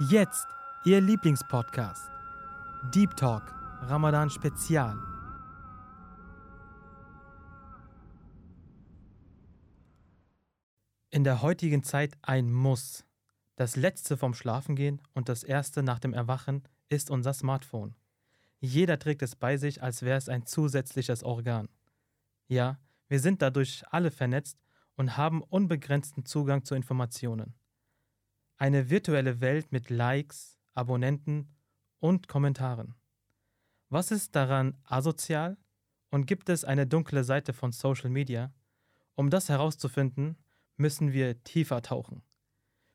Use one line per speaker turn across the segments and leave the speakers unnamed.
Jetzt Ihr Lieblingspodcast. Deep Talk, Ramadan Spezial. In der heutigen Zeit ein Muss. Das letzte vom Schlafengehen und das erste nach dem Erwachen ist unser Smartphone. Jeder trägt es bei sich, als wäre es ein zusätzliches Organ. Ja, wir sind dadurch alle vernetzt und haben unbegrenzten Zugang zu Informationen. Eine virtuelle Welt mit Likes, Abonnenten und Kommentaren. Was ist daran asozial und gibt es eine dunkle Seite von Social Media? Um das herauszufinden, müssen wir tiefer tauchen.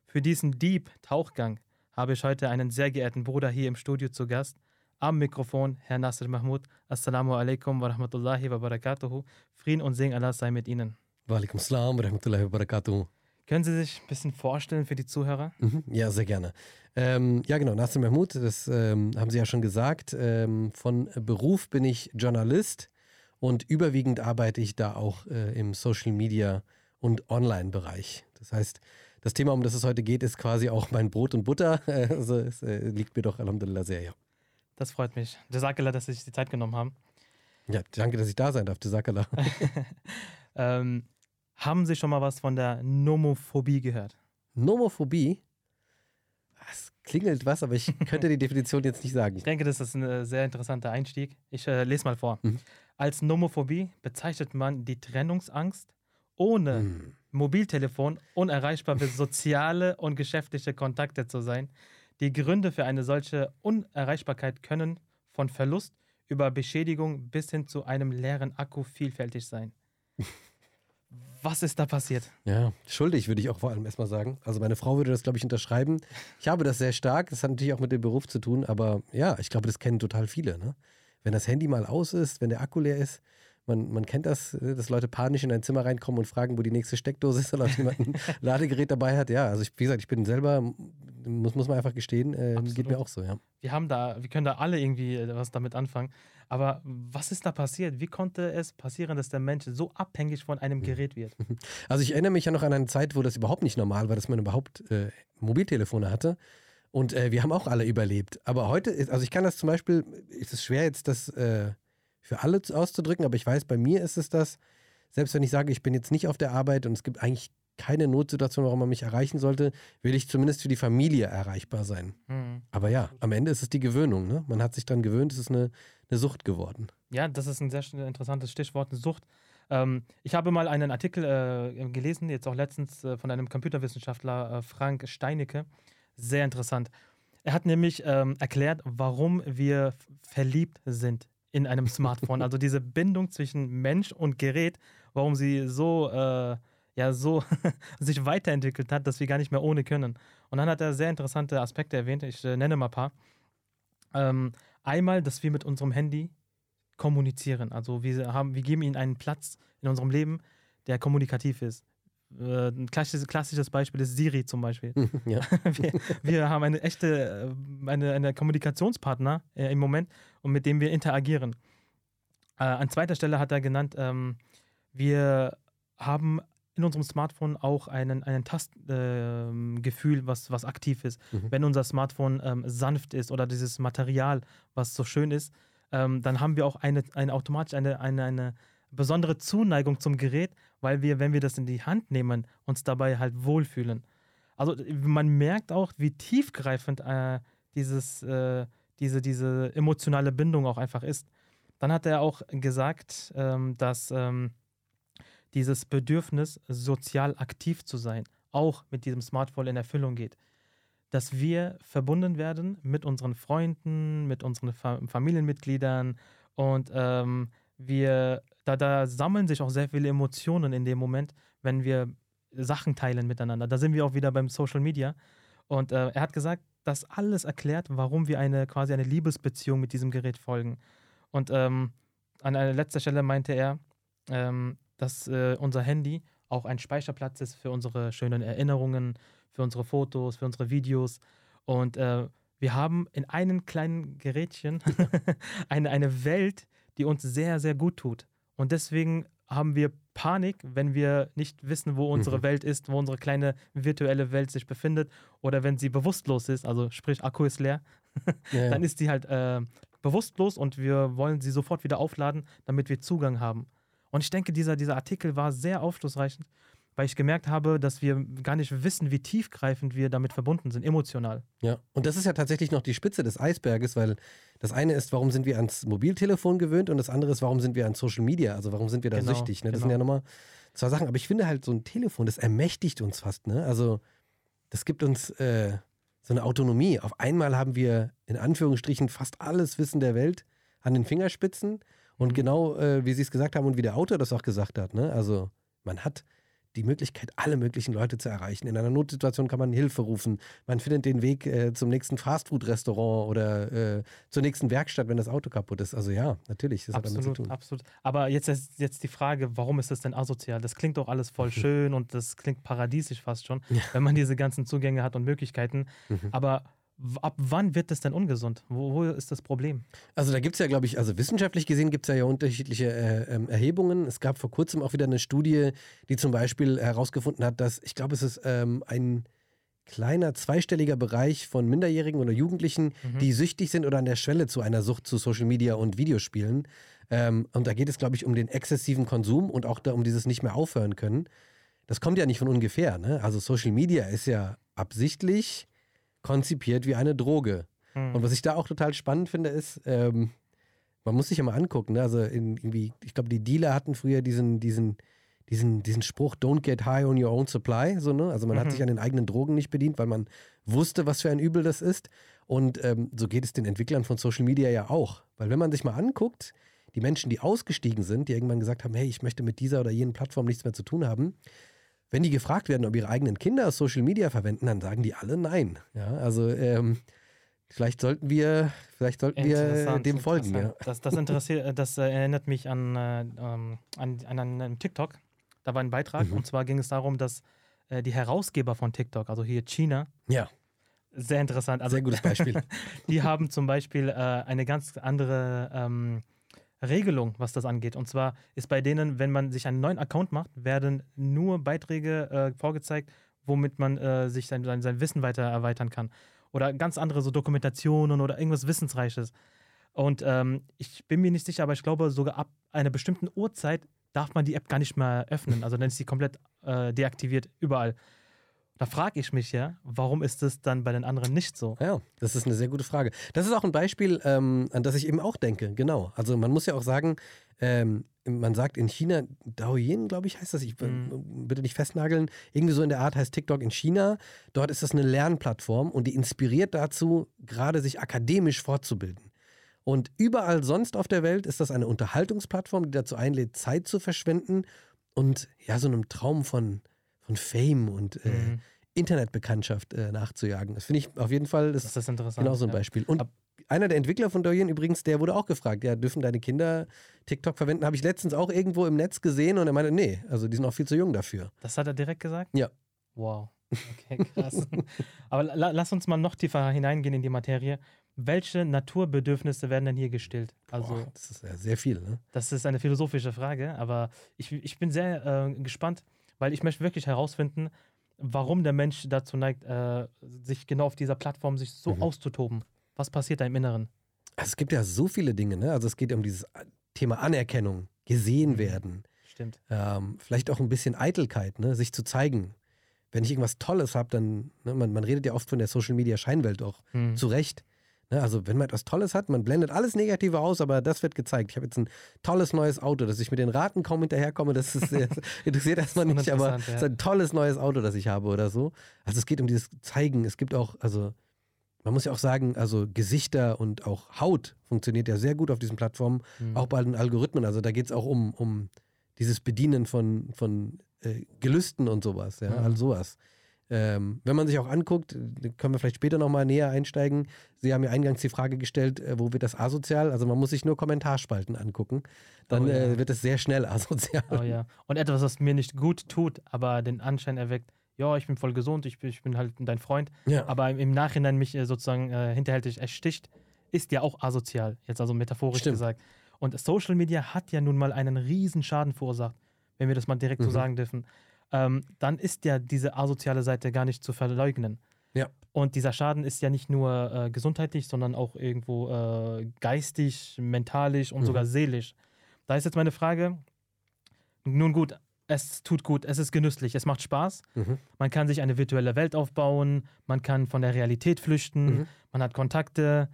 Für diesen Deep Tauchgang habe ich heute einen sehr geehrten Bruder hier im Studio zu Gast. Am Mikrofon Herr Nasser Mahmoud. Assalamu alaikum wa rahmatullahi wa barakatuhu. Frieden und Segen Allah sei mit Ihnen.
Wa alaikum salam wa rahmatullahi wa barakatuhu.
Können Sie sich ein bisschen vorstellen für die Zuhörer?
Mhm, ja, sehr gerne. Ähm, ja, genau, Nassim Mahmoud, das ähm, haben Sie ja schon gesagt. Ähm, von Beruf bin ich Journalist und überwiegend arbeite ich da auch äh, im Social Media und Online-Bereich. Das heißt, das Thema, um das es heute geht, ist quasi auch mein Brot und Butter. Also es äh, liegt mir doch Alhamdulillah sehr, ja.
Das freut mich. Jazakallah, dass Sie sich die Zeit genommen haben.
Ja, danke, dass ich da sein darf, Jazakallah.
ähm, haben Sie schon mal was von der Nomophobie gehört?
Nomophobie? Es klingelt was, aber ich könnte die Definition jetzt nicht sagen.
Ich denke, das ist ein äh, sehr interessanter Einstieg. Ich äh, lese mal vor. Mhm. Als Nomophobie bezeichnet man die Trennungsangst ohne mhm. Mobiltelefon unerreichbar für soziale und geschäftliche Kontakte zu sein. Die Gründe für eine solche Unerreichbarkeit können von Verlust über Beschädigung bis hin zu einem leeren Akku vielfältig sein. Was ist da passiert?
Ja, schuldig würde ich auch vor allem erstmal sagen. Also meine Frau würde das, glaube ich, unterschreiben. Ich habe das sehr stark. Das hat natürlich auch mit dem Beruf zu tun, aber ja, ich glaube, das kennen total viele. Ne? Wenn das Handy mal aus ist, wenn der Akku leer ist, man, man kennt das, äh, dass Leute panisch in ein Zimmer reinkommen und fragen, wo die nächste Steckdose ist oder ob jemand ein Ladegerät dabei hat. Ja, also ich, wie gesagt, ich bin selber, muss, muss man einfach gestehen, äh, geht mir auch so, ja.
Wir haben da, wir können da alle irgendwie äh, was damit anfangen. Aber was ist da passiert? Wie konnte es passieren, dass der Mensch so abhängig von einem Gerät wird?
Also ich erinnere mich ja noch an eine Zeit, wo das überhaupt nicht normal war, dass man überhaupt äh, Mobiltelefone hatte. Und äh, wir haben auch alle überlebt. Aber heute ist, also ich kann das zum Beispiel, ist es schwer jetzt das äh, für alle auszudrücken, aber ich weiß, bei mir ist es das, selbst wenn ich sage, ich bin jetzt nicht auf der Arbeit und es gibt eigentlich keine Notsituation, warum man mich erreichen sollte, will ich zumindest für die Familie erreichbar sein. Mhm. Aber ja, am Ende ist es die Gewöhnung. Ne? Man hat sich daran gewöhnt, es ist eine, eine Sucht geworden.
Ja, das ist ein sehr interessantes Stichwort, eine Sucht. Ähm, ich habe mal einen Artikel äh, gelesen, jetzt auch letztens äh, von einem Computerwissenschaftler, äh, Frank Steinecke. Sehr interessant. Er hat nämlich ähm, erklärt, warum wir verliebt sind in einem Smartphone. also diese Bindung zwischen Mensch und Gerät, warum sie so, äh, ja, so sich weiterentwickelt hat, dass wir gar nicht mehr ohne können. Und dann hat er sehr interessante Aspekte erwähnt. Ich äh, nenne mal ein paar. Ähm, einmal, dass wir mit unserem Handy kommunizieren. Also wir, haben, wir geben ihnen einen Platz in unserem Leben, der kommunikativ ist. Äh, ein klassisches, Beispiel ist Siri zum Beispiel. Ja. Wir, wir, haben eine echte, äh, eine, eine Kommunikationspartner äh, im Moment und mit dem wir interagieren. An zweiter Stelle hat er genannt, ähm, wir haben in unserem Smartphone auch einen, einen Tastgefühl, äh, was, was aktiv ist. Mhm. Wenn unser Smartphone ähm, sanft ist oder dieses Material, was so schön ist, ähm, dann haben wir auch eine, eine automatisch eine, eine, eine besondere Zuneigung zum Gerät, weil wir, wenn wir das in die Hand nehmen, uns dabei halt wohlfühlen. Also man merkt auch, wie tiefgreifend äh, dieses, äh, diese, diese emotionale Bindung auch einfach ist. Dann hat er auch gesagt, ähm, dass ähm, dieses Bedürfnis, sozial aktiv zu sein, auch mit diesem Smartphone in Erfüllung geht. Dass wir verbunden werden mit unseren Freunden, mit unseren Fa Familienmitgliedern und ähm, wir, da, da sammeln sich auch sehr viele Emotionen in dem Moment, wenn wir Sachen teilen miteinander. Da sind wir auch wieder beim Social Media. Und äh, er hat gesagt, das alles erklärt, warum wir eine quasi eine Liebesbeziehung mit diesem Gerät folgen. Und ähm, an letzter Stelle meinte er, ähm, dass äh, unser Handy auch ein Speicherplatz ist für unsere schönen Erinnerungen, für unsere Fotos, für unsere Videos. Und äh, wir haben in einem kleinen Gerätchen eine, eine Welt, die uns sehr, sehr gut tut. Und deswegen haben wir Panik, wenn wir nicht wissen, wo unsere
Mhm.
Welt ist, wo unsere kleine virtuelle Welt sich befindet oder wenn sie bewusstlos ist, also sprich Akku ist leer,
Ja, ja.
dann ist sie halt äh, bewusstlos und wir wollen sie sofort wieder aufladen, damit wir Zugang haben. Und ich denke, dieser, dieser Artikel war sehr aufschlussreichend, weil ich gemerkt habe, dass wir gar nicht wissen, wie tiefgreifend wir damit verbunden sind, emotional.
Ja, und das ist ja tatsächlich noch die Spitze des Eisberges, weil das eine ist, warum sind wir ans Mobiltelefon gewöhnt und das andere ist, warum sind wir an Social Media, also warum sind wir da
Genau,
süchtig. Ne? Das
genau.
sind ja nochmal zwei Sachen, aber ich finde halt so ein Telefon, das ermächtigt uns fast, ne? Also das gibt uns äh, so eine Autonomie. Auf einmal haben wir in Anführungsstrichen fast alles Wissen der Welt an den Fingerspitzen und
Mhm.
genau äh, wie Sie es gesagt haben und wie der Autor das auch gesagt hat, ne? Also man hat die Möglichkeit, alle möglichen Leute zu erreichen. In einer Notsituation kann man Hilfe rufen. Man findet den Weg äh, zum nächsten Fastfood-Restaurant oder äh, zur nächsten Werkstatt, wenn das Auto kaputt ist. Also ja, natürlich, das hat damit zu
Absolut,
tun.
absolut. Aber jetzt ist jetzt die Frage, warum ist das denn asozial? Das klingt doch alles voll schön und das klingt paradiesisch fast schon,
Ja.
wenn man diese ganzen Zugänge hat und Möglichkeiten.
Mhm.
Aber ab wann wird das denn ungesund? Wo, wo ist das Problem?
Also da gibt es ja, glaube ich, also wissenschaftlich gesehen gibt es ja, ja unterschiedliche äh, ähm, Erhebungen. Es gab vor kurzem auch wieder eine Studie, die zum Beispiel herausgefunden hat, dass, ich glaube, es ist ähm, ein kleiner zweistelliger Bereich von Minderjährigen oder Jugendlichen,
Mhm.
die süchtig sind oder an der Schwelle zu einer Sucht zu Social Media und Videospielen. Ähm, und da geht es, glaube ich, um den exzessiven Konsum und auch da um dieses nicht mehr aufhören können. Das kommt ja nicht von ungefähr. Ne? Also Social Media ist ja absichtlich konzipiert wie eine Droge.
Hm.
Und was ich da auch total spannend finde, ist, ähm, man muss sich ja mal angucken. Ne? Also in, irgendwie, ich glaube, die Dealer hatten früher diesen, diesen, diesen, diesen Spruch, don't get high on your own supply. So, ne? Also man hat
Mhm.
sich an den eigenen Drogen nicht bedient, weil man wusste, was für ein Übel das ist. Und ähm, so geht es den Entwicklern von Social Media ja auch. Weil wenn man sich mal anguckt, die Menschen, die ausgestiegen sind, die irgendwann gesagt haben, hey, ich möchte mit dieser oder jenen Plattform nichts mehr zu tun haben, wenn die gefragt werden, ob ihre eigenen Kinder Social Media verwenden, dann sagen die alle nein. Ja, also ähm, vielleicht sollten wir, vielleicht sollten wir dem folgen. Ja.
Das, das, interessiert, äh, das äh, erinnert mich an, äh, ähm, an, an einen TikTok. Da war ein Beitrag
Mhm.
und zwar ging es darum, dass äh, die Herausgeber von TikTok, also hier China,
ja,
sehr interessant. Also,
sehr gutes Beispiel.
die haben zum Beispiel äh, eine ganz andere ähm, Regelung, was das angeht. Und zwar ist bei denen, wenn man sich einen neuen Account macht, werden nur Beiträge äh, vorgezeigt, womit man äh, sich sein, sein, sein Wissen weiter erweitern kann. Oder ganz andere so Dokumentationen oder irgendwas Wissensreiches. Und ähm, ich bin mir nicht sicher, aber ich glaube, sogar ab einer bestimmten Uhrzeit darf man die App gar nicht mehr öffnen. Also dann ist sie komplett äh, deaktiviert überall. Da frage ich mich ja, warum ist das dann bei den anderen nicht so?
Ja, das ist eine sehr gute Frage. Das ist auch ein Beispiel, ähm, an das ich eben auch denke. Genau. Also man muss ja auch sagen, ähm, man sagt in China, Douyin, glaube ich, heißt das, ich
Mhm.
bitte nicht festnageln, irgendwie so in der Art heißt TikTok in China. Dort ist das eine Lernplattform und die inspiriert dazu, gerade sich akademisch fortzubilden. Und überall sonst auf der Welt ist das eine Unterhaltungsplattform, die dazu einlädt, Zeit zu verschwenden und ja, so einem Traum von, von Fame und äh,
Mhm.
Internetbekanntschaft äh, nachzujagen. Das finde ich auf jeden Fall, das
Das ist interessant.
Genau so ein
ja.
Beispiel. Und
Ab-
einer der Entwickler von Douyin übrigens, der wurde auch gefragt, ja, dürfen deine Kinder TikTok verwenden? Habe ich letztens auch irgendwo im Netz gesehen und er meinte, nee, also die sind auch viel zu jung dafür.
Das hat er direkt gesagt?
Ja.
Wow. Okay, krass. Aber la lass uns mal noch tiefer hineingehen in die Materie. Welche Naturbedürfnisse werden denn hier gestillt? Also,
Boah, das ist ja sehr viel, ne?
das ist eine philosophische Frage, aber ich, ich bin sehr äh, gespannt, weil ich möchte wirklich herausfinden, warum der Mensch dazu neigt, äh, sich genau auf dieser Plattform sich so
Mhm.
auszutoben. Was passiert da im Inneren?
Also es gibt ja so viele Dinge, ne? Also es geht um dieses Thema Anerkennung, gesehen
Mhm.
werden,
Stimmt.
ähm, vielleicht auch ein bisschen Eitelkeit, ne? sich zu zeigen. Wenn ich irgendwas Tolles habe, dann, ne? man, man redet ja oft von der Social Media Scheinwelt auch.
Hm.
Zu Recht. Ne, also wenn man etwas Tolles hat, man blendet alles Negative aus, aber das wird gezeigt. Ich habe jetzt ein tolles neues Auto, dass ich mit den Raten kaum hinterherkomme, das, ist, das interessiert erstmal nicht, aber es
uninteressant,
ist
ja.
ein tolles neues Auto, das ich habe oder so. Also es geht um dieses Zeigen. Es gibt auch, also man muss ja auch sagen, also Gesichter und auch Haut funktioniert ja sehr gut auf diesen Plattformen,
Hm.
auch bei den Algorithmen. Also da geht es auch um, um dieses Bedienen von, von äh, Gelüsten und sowas, ja,
Mhm.
all sowas. Ähm, wenn man sich auch anguckt, können wir vielleicht später nochmal näher einsteigen. Sie haben ja eingangs die Frage gestellt, äh, wo wird das asozial? Also man muss sich nur Kommentarspalten angucken. Dann
Oh ja.
äh, wird es sehr schnell asozial.
Oh ja. Und etwas, was mir nicht gut tut, aber den Anschein erweckt, ja, ich bin voll gesund, ich bin, ich bin halt dein Freund,
Ja.
aber im, im Nachhinein mich äh, sozusagen äh, hinterhältig ersticht, ist ja auch asozial, jetzt also metaphorisch
Stimmt.
gesagt. Und Social Media hat ja nun mal einen riesen Schaden verursacht wenn wir das mal direkt
Mhm.
so sagen dürfen, ähm, dann ist ja diese asoziale Seite gar nicht zu verleugnen.
Ja.
Und dieser Schaden ist ja nicht nur äh, gesundheitlich, sondern auch irgendwo äh, geistig, mentalisch und
Mhm.
sogar seelisch. Da ist jetzt meine Frage, nun gut, es tut gut, es ist genüsslich, es macht Spaß.
Mhm.
Man kann sich eine virtuelle Welt aufbauen, man kann von der Realität flüchten,
Mhm.
man hat Kontakte.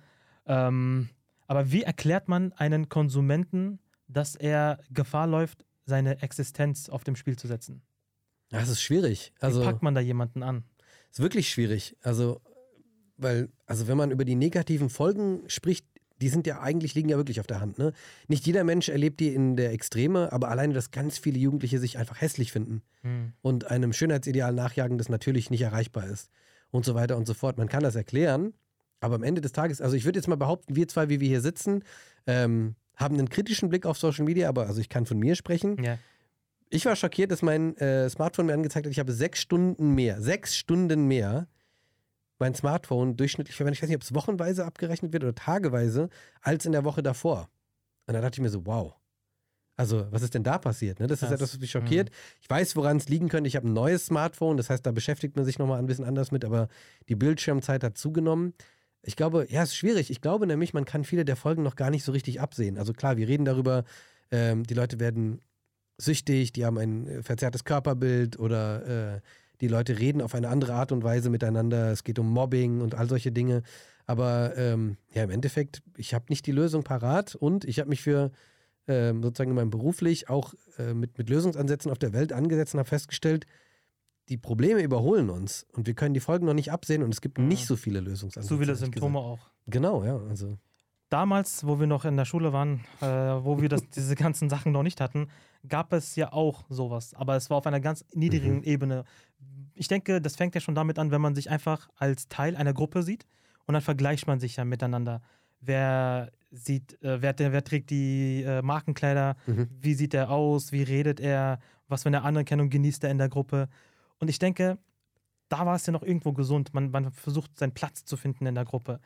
Ähm, aber wie erklärt man einen Konsumenten, dass er Gefahr läuft, seine Existenz auf dem Spiel zu setzen?
Das ist schwierig.
Wie
Also,
packt man da jemanden an?
ist wirklich schwierig. Also, weil, also wenn man über die negativen Folgen spricht, die sind ja eigentlich, liegen ja wirklich auf der Hand. Ne? Nicht jeder Mensch erlebt die in der Extreme, aber alleine, dass ganz viele Jugendliche sich einfach hässlich finden
Hm.
und einem Schönheitsideal nachjagen, das natürlich nicht erreichbar ist und so weiter und so fort. Man kann das erklären, aber am Ende des Tages, also ich würde jetzt mal behaupten, wir zwei, wie wir hier sitzen, ähm, haben einen kritischen Blick auf Social Media, aber also ich kann von mir sprechen.
Ja.
Ich war schockiert, dass mein äh, Smartphone mir angezeigt hat, ich habe sechs Stunden mehr, sechs Stunden mehr mein Smartphone durchschnittlich verwendet. Ich weiß nicht, ob es wochenweise abgerechnet wird oder tageweise, als in der Woche davor. Und da dachte ich mir so, wow. Also, was ist denn da passiert? Ne? Das ist
Krass.
etwas, was mich schockiert. Ich weiß, woran es liegen könnte. Ich habe ein neues Smartphone, das heißt, da beschäftigt man sich nochmal ein bisschen anders mit, aber die Bildschirmzeit hat zugenommen. Ich glaube, ja, es ist schwierig. Ich glaube nämlich, man kann viele der Folgen noch gar nicht so richtig absehen. Also klar, wir reden darüber, ähm, die Leute werden süchtig, die haben ein äh, verzerrtes Körperbild oder äh, die Leute reden auf eine andere Art und Weise miteinander. Es geht um Mobbing und all solche Dinge. Aber ähm, ja, im Endeffekt, ich habe nicht die Lösung parat und ich habe mich für ähm, sozusagen in meinem beruflich auch äh, mit, mit Lösungsansätzen auf der Welt angesetzt und habe festgestellt, die Probleme überholen uns und wir können die Folgen noch nicht absehen und es gibt
Mhm.
nicht so viele Lösungsansätze.
So viele Symptome auch.
Genau, ja. Also,
Damals, wo wir noch in der Schule waren, äh, wo wir das, diese ganzen Sachen noch nicht hatten, gab es ja auch sowas. Aber es war auf einer ganz niedrigen
Mhm.
Ebene. Ich denke, das fängt ja schon damit an, wenn man sich einfach als Teil einer Gruppe sieht und dann vergleicht man sich ja miteinander. Wer sieht, äh, wer, wer trägt die äh, Markenkleider,
mhm.
wie sieht er aus, wie redet er, was für eine Anerkennung genießt er in der Gruppe. Und ich denke, da war es ja noch irgendwo gesund. Man, man versucht seinen Platz zu finden in der Gruppe.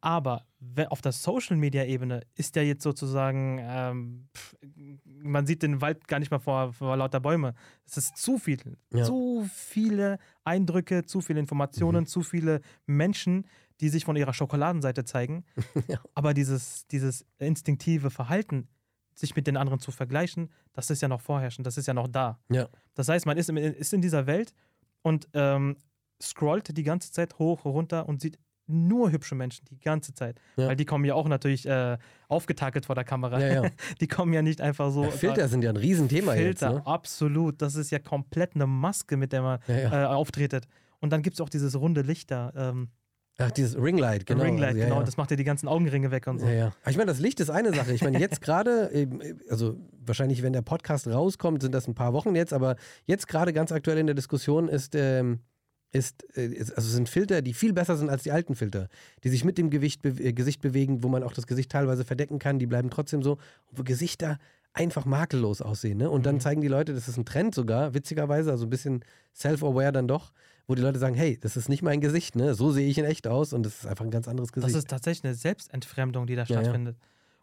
Aber auf der Social-Media-Ebene ist ja jetzt sozusagen, ähm, pff, man sieht den Wald gar nicht mehr vor, vor lauter Bäume. Es ist zu viel.
Ja.
Zu viele Eindrücke, zu viele Informationen, zu viele Menschen, die sich von ihrer Schokoladenseite zeigen.
Ja.
Aber dieses, dieses instinktive Verhalten, sich mit den anderen zu vergleichen, das ist ja noch vorherrschend, das ist ja noch da.
Ja.
Das heißt, man ist, ist in dieser Welt und ähm, scrollt die ganze Zeit hoch, runter und sieht nur hübsche Menschen die ganze Zeit.
Ja.
Weil die kommen ja auch natürlich äh, aufgetakelt vor der Kamera.
Ja, ja.
Die kommen ja nicht einfach so.
Filter sind ja ein Riesenthema
Filter,
jetzt. Ne?
absolut. Das ist ja komplett eine Maske, mit der man äh, auftretet. Und dann gibt es auch dieses runde Licht da. Ähm,
Ach, dieses Ringlight, genau.
Ringlight,
also,
genau. Das macht ja die ganzen Augenringe weg und so.
Ja, ich meine, das Licht ist eine Sache. Ich meine, jetzt gerade, ähm, also wahrscheinlich, wenn der Podcast rauskommt, sind das ein paar Wochen jetzt, aber jetzt gerade ganz aktuell in der Diskussion ist, ähm, ist, äh, ist also sind Filter, die viel besser sind als die alten Filter, die sich mit dem Gewicht äh, Gesicht bewegen, wo man auch das Gesicht teilweise verdecken kann, die bleiben trotzdem so, wo Gesichter einfach makellos aussehen. Ne? Und dann
Mhm.
zeigen die Leute, das ist ein Trend sogar, witzigerweise, also ein bisschen self-aware dann doch, wo die Leute sagen, hey, das ist nicht mein Gesicht, ne? so sehe ich in echt aus und das ist einfach ein ganz anderes Gesicht.
Das ist tatsächlich eine Selbstentfremdung, die da
Ja, ja.
stattfindet.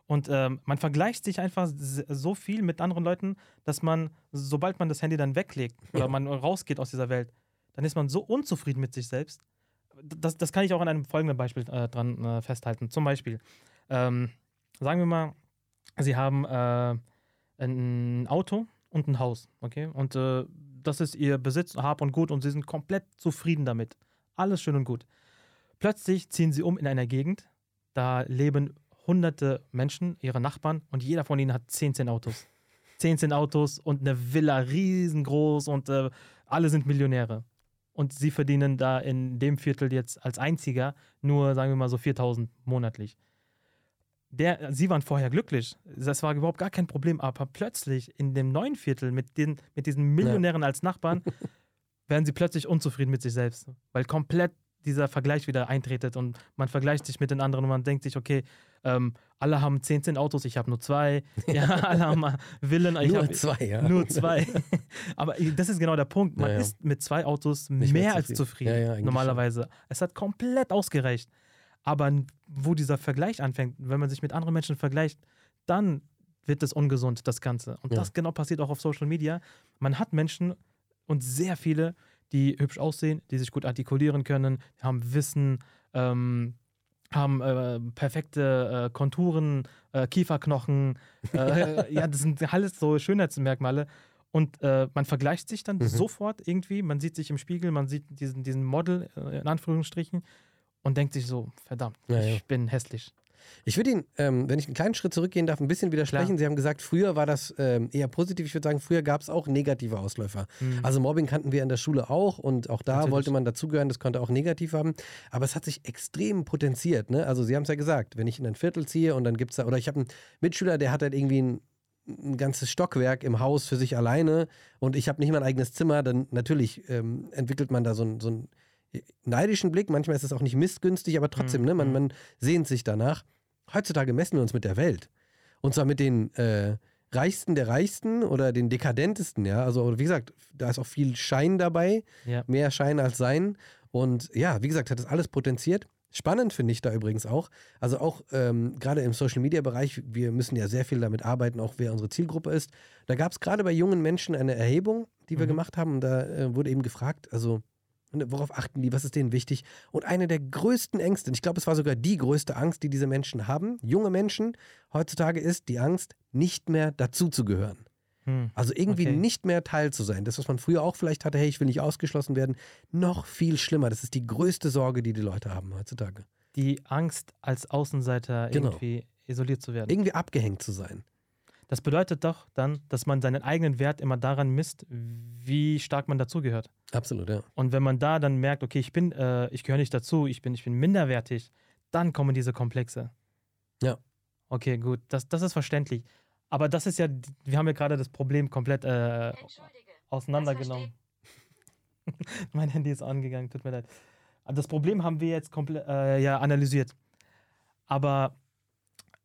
Und ähm, man vergleicht sich einfach so viel mit anderen Leuten, dass man, sobald man das Handy dann weglegt oder
Ja.
man rausgeht aus dieser Welt, dann ist man so unzufrieden mit sich selbst. Das, das kann ich auch an einem folgenden Beispiel äh, dran äh, festhalten. Zum Beispiel, ähm, sagen wir mal, Sie haben äh, ein Auto und ein Haus, okay? Und äh, das ist Ihr Besitz, Hab und Gut und Sie sind komplett zufrieden damit. Alles schön und gut. Plötzlich ziehen Sie um in einer Gegend, da leben hunderte Menschen, Ihre Nachbarn, und jeder von ihnen hat 10, 10 Autos. 10, 10 Autos und eine Villa riesengroß und äh, alle sind Millionäre. Und sie verdienen da in dem Viertel jetzt als einziger nur, sagen wir mal so 4000 monatlich. Der, sie waren vorher glücklich. Das war überhaupt gar kein Problem. Aber plötzlich in dem neuen Viertel mit, den, mit diesen Millionären als Nachbarn werden sie plötzlich unzufrieden mit sich selbst. Weil komplett dieser Vergleich wieder eintretet und man vergleicht sich mit den anderen und man denkt sich, okay, ähm, alle haben 10, 10 Autos, ich habe nur zwei. Ja, alle haben Villen, ich
Nur
habe
zwei, ja.
nur zwei. Aber das ist genau der Punkt. Man
Ja, ja.
ist mit zwei Autos
Nicht
mehr als
zufrieden. Ja,
normalerweise. Es hat komplett ausgereicht. Aber wo dieser Vergleich anfängt, wenn man sich mit anderen Menschen vergleicht, dann wird es ungesund, das Ganze. Und das genau passiert auch auf Social Media. Man hat Menschen und sehr viele, die hübsch aussehen, die sich gut artikulieren können, haben Wissen, ähm, haben äh, perfekte äh, Konturen, äh, Kieferknochen. Äh, ja, das sind alles so Schönheitsmerkmale. Und äh, man vergleicht sich dann
Mhm.
sofort irgendwie. Man sieht sich im Spiegel, man sieht diesen, diesen Model äh, in Anführungsstrichen und denkt sich so: verdammt,
Ja,
ich
ja.
bin hässlich.
Ich würde Ihnen, ähm, wenn ich einen kleinen Schritt zurückgehen darf, ein bisschen widersprechen.
Klar.
Sie haben gesagt, früher war das ähm, eher positiv. Ich würde sagen, früher gab es auch negative Ausläufer.
Hm.
Also Mobbing kannten wir in der Schule auch und auch da
Natürlich.
wollte man dazugehören, das konnte auch negativ haben. Aber es hat sich extrem potenziert. Ne? Also Sie haben es ja gesagt, wenn ich in ein Viertel ziehe und dann gibt es da, oder ich habe einen Mitschüler, der hat halt irgendwie ein, ein ganzes Stockwerk im Haus für sich alleine und ich habe nicht mein eigenes Zimmer, dann natürlich ähm, entwickelt man da so einen so einen neidischen Blick. Manchmal ist es auch nicht missgünstig, aber trotzdem,
Mhm.
ne? man, man sehnt sich danach. Heutzutage messen wir uns mit der Welt. Und zwar mit den äh, Reichsten der Reichsten oder den Dekadentesten, ja. Also, wie gesagt, da ist auch viel Schein dabei,
Ja.
mehr Schein als Sein. Und ja, wie gesagt, hat das alles potenziert. Spannend finde ich da übrigens auch. Also auch ähm, gerade im Social Media Bereich, wir müssen ja sehr viel damit arbeiten, auch wer unsere Zielgruppe ist. Da gab es gerade bei jungen Menschen eine Erhebung, die wir
Mhm.
gemacht haben. Und da äh, wurde eben gefragt, also worauf achten die, was ist denen wichtig? Und eine der größten Ängste, und ich glaube, es war sogar die größte Angst, die diese Menschen haben, junge Menschen heutzutage, ist die Angst, nicht mehr dazuzugehören.
Hm.
Also irgendwie
Okay.
nicht mehr Teil zu sein. Das, was man früher auch vielleicht hatte, hey, ich will nicht ausgeschlossen werden, noch viel schlimmer. Das ist die größte Sorge, die die Leute haben heutzutage.
Die Angst, als Außenseiter
Genau.
irgendwie isoliert zu werden.
Irgendwie abgehängt zu sein.
Das bedeutet doch dann, dass man seinen eigenen Wert immer daran misst, wie stark man dazugehört.
Absolut, ja.
Und wenn man da dann merkt, okay, ich bin, äh, ich gehöre nicht dazu, ich bin, ich bin minderwertig, dann kommen diese Komplexe.
Ja.
Okay, gut, das, das ist verständlich. Aber das ist ja, wir haben ja gerade das Problem komplett äh, auseinandergenommen. mein Handy ist angegangen, tut mir leid. Das Problem haben wir jetzt komplett äh, ja, analysiert. Aber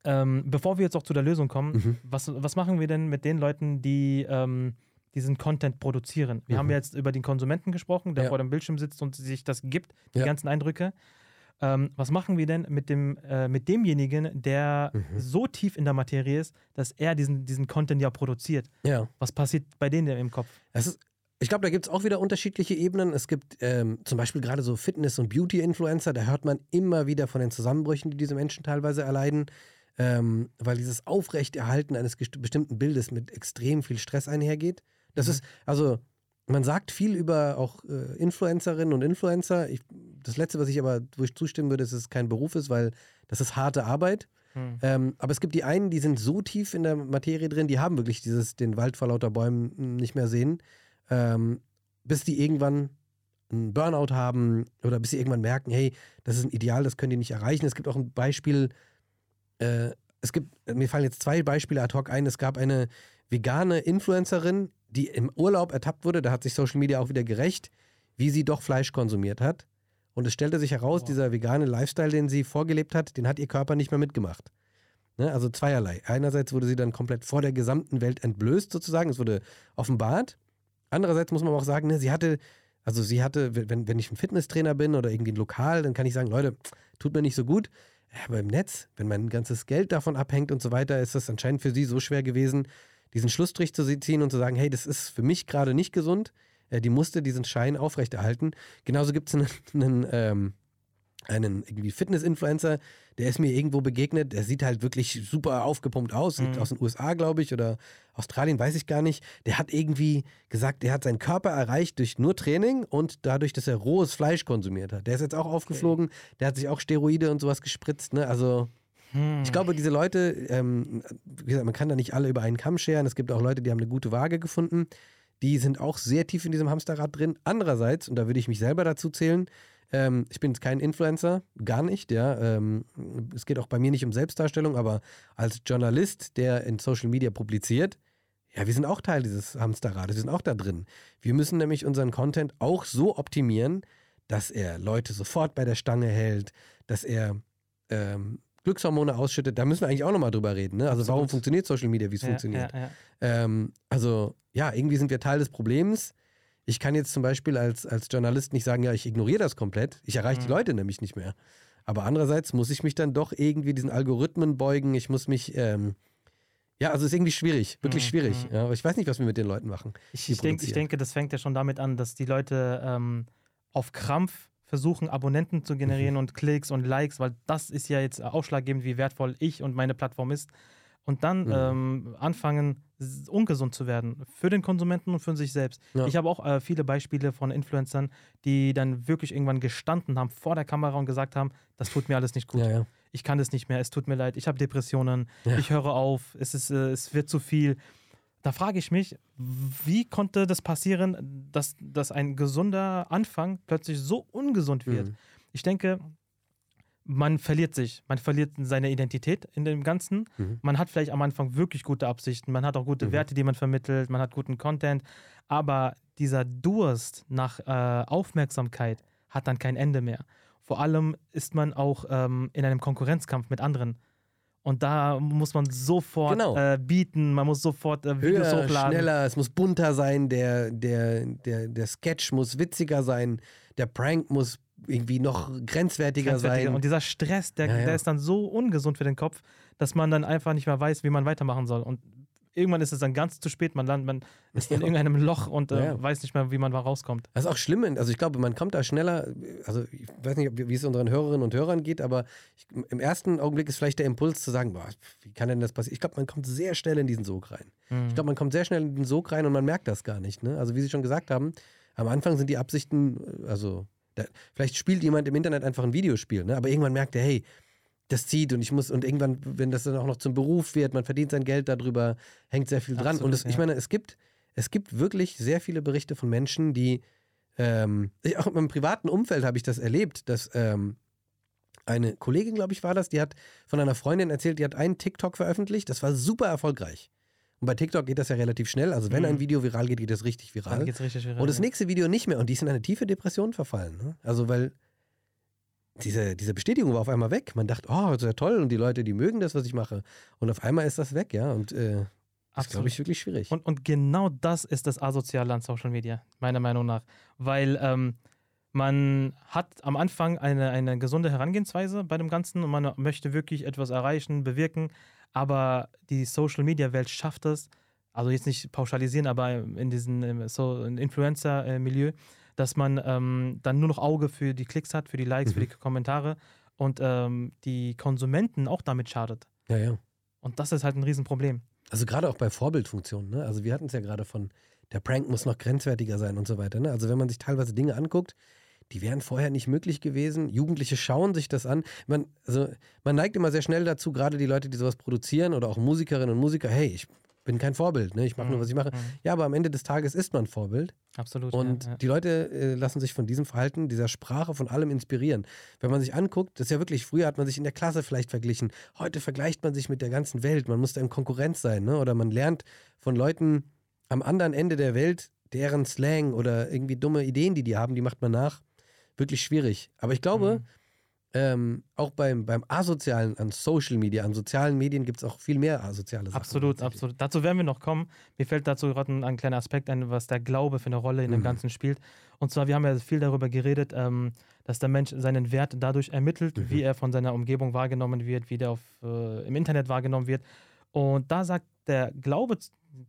ähm, bevor wir jetzt auch zu der Lösung kommen,
Mhm.
was, was machen wir denn mit den Leuten, die ähm, diesen Content produzieren? Wir
Mhm.
haben ja jetzt über den Konsumenten gesprochen, der
Ja.
vor dem Bildschirm sitzt und sich das gibt, die
Ja.
ganzen Eindrücke. Ähm, was machen wir denn mit, dem, äh, mit demjenigen, der
Mhm.
so tief in der Materie ist, dass er diesen, diesen Content ja produziert?
Ja.
Was passiert bei denen im Kopf?
Ist, ich glaube, da gibt es auch wieder unterschiedliche Ebenen. Es gibt ähm, zum Beispiel gerade so Fitness- und Beauty-Influencer, da hört man immer wieder von den Zusammenbrüchen, die diese Menschen teilweise erleiden, ähm, weil dieses Aufrechterhalten eines bestimmten Bildes mit extrem viel Stress einhergeht. Das
Mhm.
ist, also, man sagt viel über auch äh, Influencerinnen und Influencer. Ich, das Letzte, was ich aber, wo ich zustimmen würde, ist, dass es kein Beruf ist, weil das ist harte Arbeit.
Hm.
Ähm, aber es gibt die einen, die sind so tief in der Materie drin, die haben wirklich dieses, den Wald vor lauter Bäumen nicht mehr sehen, ähm, bis die irgendwann einen Burnout haben oder bis sie irgendwann merken, hey, das ist ein Ideal, das können die nicht erreichen. Es gibt auch ein Beispiel, äh, es gibt, mir fallen jetzt zwei Beispiele ad hoc ein. Es gab eine vegane Influencerin, die im Urlaub ertappt wurde, da hat sich Social Media auch wieder gerecht, wie sie doch Fleisch konsumiert hat. Und es stellte sich heraus,
Wow.
dieser vegane Lifestyle, den sie vorgelebt hat, den hat ihr Körper nicht mehr mitgemacht. Ne? Also zweierlei. Einerseits wurde sie dann komplett vor der gesamten Welt entblößt, sozusagen. Es wurde offenbart. Andererseits muss man aber auch sagen, ne, sie hatte, also sie hatte, wenn, wenn ich ein Fitnesstrainer bin oder irgendwie ein Lokal, dann kann ich sagen, Leute, tut mir nicht so gut. Aber im Netz, wenn mein ganzes Geld davon abhängt und so weiter, ist das anscheinend für sie so schwer gewesen, diesen Schlussstrich zu ziehen und zu sagen, hey, das ist für mich gerade nicht gesund. Äh, die musste diesen Schein aufrechterhalten. Genauso gibt es einen, einen, ähm, einen irgendwie Fitness-Influencer, der ist mir irgendwo begegnet. Der sieht halt wirklich super aufgepumpt aus.
Mhm.
aus den USA, glaube ich, oder Australien, weiß ich gar nicht. Der hat irgendwie gesagt, er hat seinen Körper erreicht durch nur Training und dadurch, dass er rohes Fleisch konsumiert hat. Der ist jetzt auch aufgeflogen. Der hat sich auch Steroide und sowas gespritzt. Ne? Also
Hm.
ich glaube, diese Leute, ähm, wie gesagt, man kann da nicht alle über einen Kamm scheren. Es gibt auch Leute, die haben eine gute Waage gefunden. Die sind auch sehr tief in diesem Hamsterrad drin. Andererseits, und da würde ich mich selber dazu zählen, ähm, ich bin jetzt kein Influencer, gar nicht, ja. Ähm, es geht auch bei mir nicht um Selbstdarstellung, aber als Journalist, der in Social Media publiziert, ja, wir sind auch Teil dieses Hamsterrades, wir sind auch da drin. Wir müssen nämlich unseren Content auch so optimieren, dass er Leute sofort bei der Stange hält, dass er ähm, Glückshormone ausschüttet. Da müssen wir eigentlich auch nochmal drüber reden. Ne? Also warum funktioniert Social Media, wie es
ja,
funktioniert?
Ja, ja.
Ähm, also ja, irgendwie sind wir Teil des Problems. Ich kann jetzt zum Beispiel als, als Journalist nicht sagen, ja, ich ignoriere das komplett. Ich erreiche die
Mhm.
Leute nämlich nicht mehr. Aber andererseits muss ich mich dann doch irgendwie diesen Algorithmen beugen. Ich muss mich, ähm, Ja, also ist irgendwie schwierig, wirklich
Mhm,
schwierig.
mhm.
Ja, aber ich weiß nicht, was wir mit den Leuten machen.
Ich,
die
ich, denk, ich denke, das fängt ja schon damit an, dass die Leute ähm, auf Krampf versuchen, Abonnenten zu generieren und Klicks und Likes, weil das ist ja jetzt ausschlaggebend, wie wertvoll ich und meine Plattform ist. Und dann
Mhm.
ähm, anfangen, ungesund zu werden. Für den Konsumenten und für sich selbst.
Ja.
Ich habe auch äh, viele Beispiele von Influencern, die dann wirklich irgendwann gestanden haben vor der Kamera und gesagt haben, das tut mir alles nicht gut
Ja, ja.
ich kann das nicht mehr, es tut mir leid, ich habe Depressionen, ich höre auf, es, ist, äh, es wird zu viel. Da frage ich mich, wie konnte das passieren, dass, dass ein gesunder Anfang plötzlich so ungesund wird?
Mhm.
Ich denke, man verliert sich, man verliert seine Identität in dem Ganzen.
Mhm.
Man hat vielleicht am Anfang wirklich gute Absichten, man hat auch gute
Mhm.
Werte, die man vermittelt, man hat guten Content, aber dieser Durst nach äh, Aufmerksamkeit hat dann kein Ende mehr. Vor allem ist man auch ähm, in einem Konkurrenzkampf mit anderen. Und da muss man sofort
Genau.
äh, bieten, man muss sofort äh, Videos
Höher,
hochladen.
schneller, es muss bunter sein, der, der, der, der Sketch muss witziger sein, der Prank muss irgendwie noch grenzwertiger,
grenzwertiger.
sein.
Und dieser Stress, der,
Ja, ja.
der ist dann so ungesund für den Kopf, dass man dann einfach nicht mehr weiß, wie man weitermachen soll. Und irgendwann ist es dann ganz zu spät, man, landet, man ist in
Ja.
irgendeinem Loch und äh,
Ja,
weiß nicht mehr, wie man da rauskommt.
Das ist auch schlimm, also ich glaube, man kommt da schneller, also ich weiß nicht, wie es unseren Hörerinnen und Hörern geht, aber ich, im ersten Augenblick ist vielleicht der Impuls zu sagen, boah, wie kann denn das passieren? Ich glaube, man kommt sehr schnell in diesen Sog rein.
Mhm.
Ich glaube, man kommt sehr schnell in den Sog rein und man merkt das gar nicht. Ne? Also wie Sie schon gesagt haben, am Anfang sind die Absichten, äh, also da, vielleicht spielt jemand im Internet einfach ein Videospiel, ne? aber irgendwann merkt er, hey, das zieht und ich muss, und irgendwann, wenn das dann auch noch zum Beruf wird, man verdient sein Geld darüber, hängt sehr viel dran.
Absolut,
und ich
ja.
meine, es gibt, es gibt wirklich sehr viele Berichte von Menschen, die, ähm, ich, auch in meinem privaten Umfeld habe ich das erlebt, dass ähm, eine Kollegin, glaube ich, war das, die hat von einer Freundin erzählt, die hat einen TikTok veröffentlicht, das war super erfolgreich. Und bei TikTok geht das ja relativ schnell. Also wenn
Mhm.
ein Video viral geht, geht das richtig
dann
viral.
geht's richtig viral.
Und das nächste Video nicht mehr. Und die ist in eine tiefe Depression verfallen. Ne? Also weil diese, diese Bestätigung war auf einmal weg. Man dachte, oh, das ist ja toll und die Leute, die mögen das, was ich mache. Und auf einmal ist das weg, ja. Und äh, das ist, glaube ich, wirklich schwierig.
Und, und genau das ist das Asoziale an Social Media, meiner Meinung nach. Weil ähm, man hat am Anfang eine, eine gesunde Herangehensweise bei dem Ganzen und man möchte wirklich etwas erreichen, bewirken. Aber die Social Media Welt schafft es, also jetzt nicht pauschalisieren, aber in diesem ähm, so Influencer-Milieu, dass man ähm, dann nur noch Auge für die Klicks hat, für die Likes, für
Mhm.
die Kommentare und ähm, die Konsumenten auch damit schadet.
ja, ja.
Und das ist halt ein Riesenproblem.
Also gerade auch bei Vorbildfunktionen. Ne? Also wir hatten es ja gerade von, der Prank muss noch grenzwertiger sein und so weiter. Ne? Also wenn man sich teilweise Dinge anguckt, die wären vorher nicht möglich gewesen. Jugendliche schauen sich das an. Man, also, man neigt immer sehr schnell dazu, gerade die Leute, die sowas produzieren oder auch Musikerinnen und Musiker, hey, ich bin kein Vorbild, ne? ich mache nur, was ich mache.
Mhm.
Ja, aber am Ende des Tages ist man Vorbild.
Absolut.
Und
ja, ja.
die Leute äh, lassen sich von diesem Verhalten, dieser Sprache, von allem inspirieren. Wenn man sich anguckt, das ist ja wirklich, früher hat man sich in der Klasse vielleicht verglichen. Heute vergleicht man sich mit der ganzen Welt. Man muss da in Konkurrenz sein. Ne? Oder man lernt von Leuten am anderen Ende der Welt, deren Slang oder irgendwie dumme Ideen, die die haben, die macht man nach. Wirklich schwierig. Aber ich glaube,
Mhm.
ähm, auch beim, beim Asozialen, an Social Media, an sozialen Medien gibt es auch viel mehr asoziale Sachen.
Absolut, absolut. Dazu werden wir noch kommen. Mir fällt dazu gerade ein, ein kleiner Aspekt ein, was der Glaube für eine Rolle in dem
Mhm.
Ganzen spielt. Und zwar, wir haben ja viel darüber geredet, ähm, dass der Mensch seinen Wert dadurch ermittelt,
Mhm.
wie er von seiner Umgebung wahrgenommen wird, wie der auf, äh, im Internet wahrgenommen wird. Und da sagt der Glaube